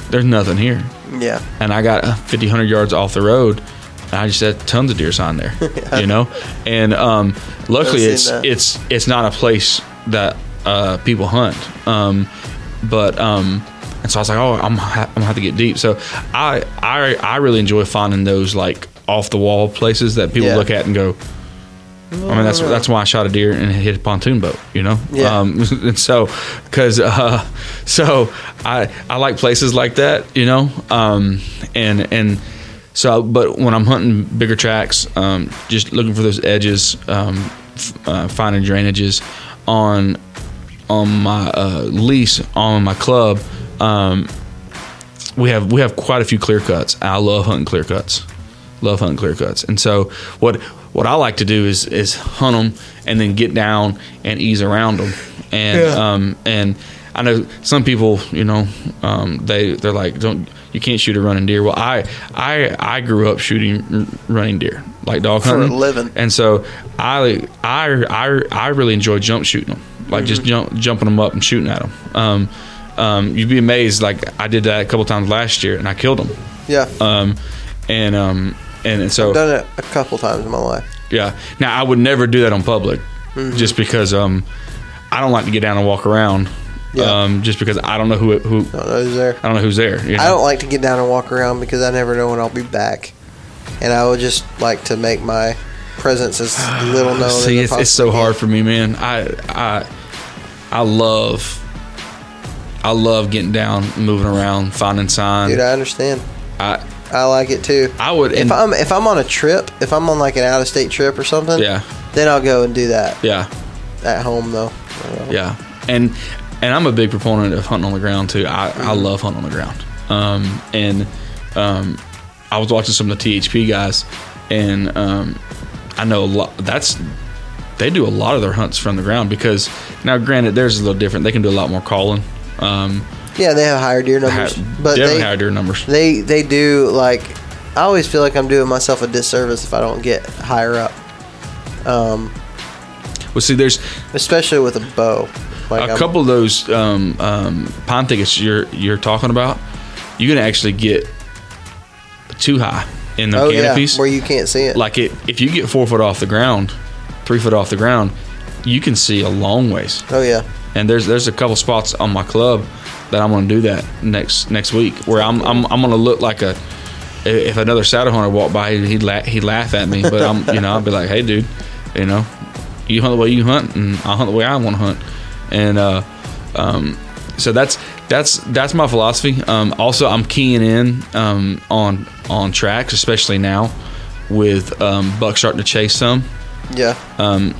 there's nothing here. Yeah. And I got uh, 50, 100 yards off the road. And I just had tons of deer sign there, you know? And um, luckily it's, that. it's, it's not a place that uh, people hunt. Um, but, um, and so I was like, oh, I'm, ha- I'm gonna have to get deep. So I, I, I really enjoy finding those like off the wall places that people Yeah. look at and go, I mean, that's that's why I shot a deer and hit a pontoon boat, you know. Yeah. Um, and so, because uh, so I I like places like that, you know. Um, and and so, but when I'm hunting bigger tracks, um, just looking for those edges, um, f- uh, finding drainages on on my uh, lease on my club. Um, we have we have quite a few clear cuts. I love hunting clear cuts. Love hunting clear cuts. And so what what I like to do is is hunt them and then get down and ease around them. And Yeah. um and I know some people, you know, um, they they're like, don't you can't shoot a running deer. Well, I I I grew up shooting running deer, like dog hunting, For a living. and so I I I I really enjoy jump shooting them, like just jump jumping them up and shooting at them. Um, um, you'd be amazed. Like I did that a couple times last year, and I killed them. Yeah. Um, and um, and, and so Done it a couple times in my life. yeah. Now I would never do that on public, just because um, I don't like to get down and walk around. Yeah. Um, just because I don't know who who Don't know who's there. I don't know who's there. you I don't like to get down and walk around because I never know when I'll be back, and I would just like to make my presence as little known. See, as it's, it's so hard for me, man. I I I love I love getting down, moving around, finding can. sign. Dude, I understand. I I like it too. I would If I'm if I'm on a trip, if I'm on like an out of state trip or something, yeah then I'll go and do that yeah at home though. yeah and and I'm a big proponent of hunting on the ground too. I, I love hunting on the ground. Um, and um, I was watching some of the THP guys, and um, I know a lot. That's they do a lot of their hunts from the ground because now, granted, theirs is a little different. They can do a lot more calling. Um, Yeah, they have higher deer numbers, but definitely they higher deer numbers. they they do like. I always feel like I'm doing myself a disservice if I don't get higher up, um, Well, see, there's especially with a bow. Like a I'm- couple of those um, um, pine thickets you're you're talking about. You can actually get too high in the Oh yeah, canopies. where you can't see it. like it if you get four foot off the ground three foot off the ground you can see a long ways oh yeah, and there's there's a couple spots on my club that i'm going to do that next next week where i'm i'm, I'm going to look like a if another saddle hunter walked by he'd la- he'd laugh at me but i'm you know i'd be like hey dude you know you hunt the way you hunt and i'll hunt the way i want to hunt and uh um so that's that's that's my philosophy um also i'm keying in um on on tracks especially now with um buck starting to chase some yeah. um,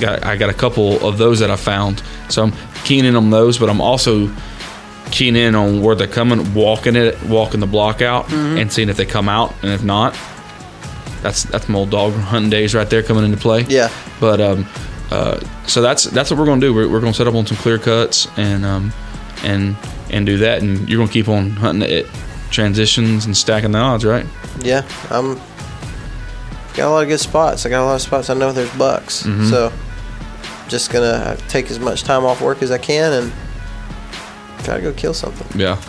got I got a couple of those that I found. So I'm keying in on those, but I'm also keen in on where they're coming, walking it, walking the block out, and seeing if they come out, and if not, that's that's my old dog hunting days right there coming into play. Yeah. But um, uh, so that's that's what we're gonna do. We're, we're gonna set up on some clear cuts and um, and and do that, and you're gonna keep on hunting it transitions and stacking the odds, right? Yeah, I'm got a lot of good spots. I got a lot of spots I know there's bucks. Mm-hmm. So just gonna take as much time off work as I can and try to go kill something. Yeah,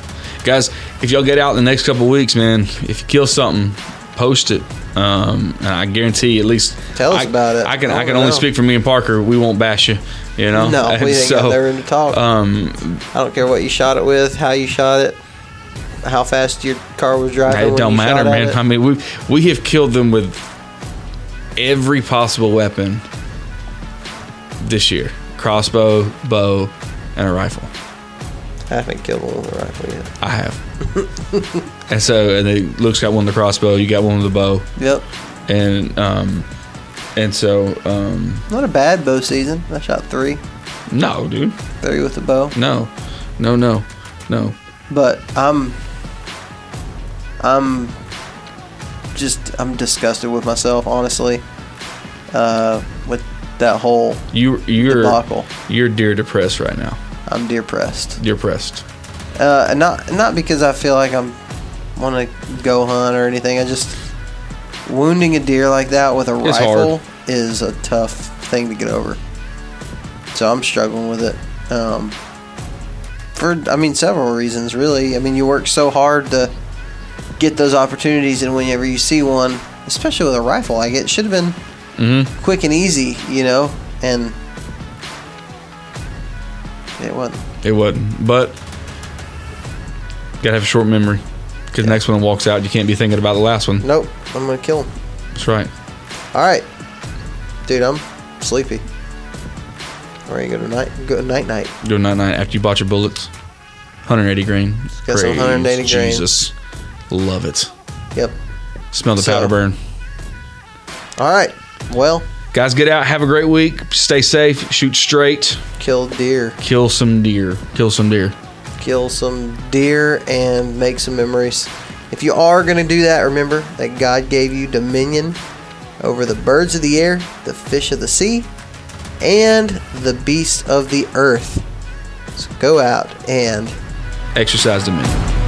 guys, if y'all get out in the next couple weeks, man, if you kill something, post it. Um, and I guarantee, at least Tell us I, about it. I can I I can wanna only speak for me and Parker. We won't bash you. You know, No, And we ain't got no room to talk. Um, I don't care what you shot it with, how you shot it, how fast your car was driving. it don't matter, man. I mean, we we have killed them with every possible weapon this year: crossbow, bow, and a rifle. I haven't killed one with a rifle yet. I have. and so, and then Luke's got one with the crossbow. You got one with the bow. Yep. and um, and so um, Not a bad bow season. I shot three, no, dude, three with the bow. no, no, no, no. But I'm, I'm just I'm disgusted with myself, honestly. Uh, with that whole You you're debacle, you're deer depressed right now. I'm deer pressed. Deer pressed. Uh, and not not because I feel like I'm want to go hunt or anything. I just wounding a deer like that with a It's rifle is a tough thing to get over. So I'm struggling with it. Um, for I mean several reasons really. I mean you work so hard to get those opportunities, and whenever you see one, especially with a rifle, like it should have been Mm-hmm. quick and easy, you know, and it wasn't. It wasn't, but gotta have a short memory because next one walks out, you can't be thinking about the last one. Nope, I'm gonna kill him. That's right. All right, dude, I'm sleepy. All right, go to night. Go night night. Doing night night after you bought your bullets. 180 grain. Got some 180 grain. Jesus, love it. Yep. Smell the So- powder burn. All right. Well, Guys, get out. Have a great week. Stay safe. Shoot straight. kill deer, Kill some deer. Kill some deer. kill some deer, and make some memories. If you are gonna do that, remember that God gave you dominion over the birds of the air, the fish of the sea, and the beasts of the earth. So go out and Exercise dominion.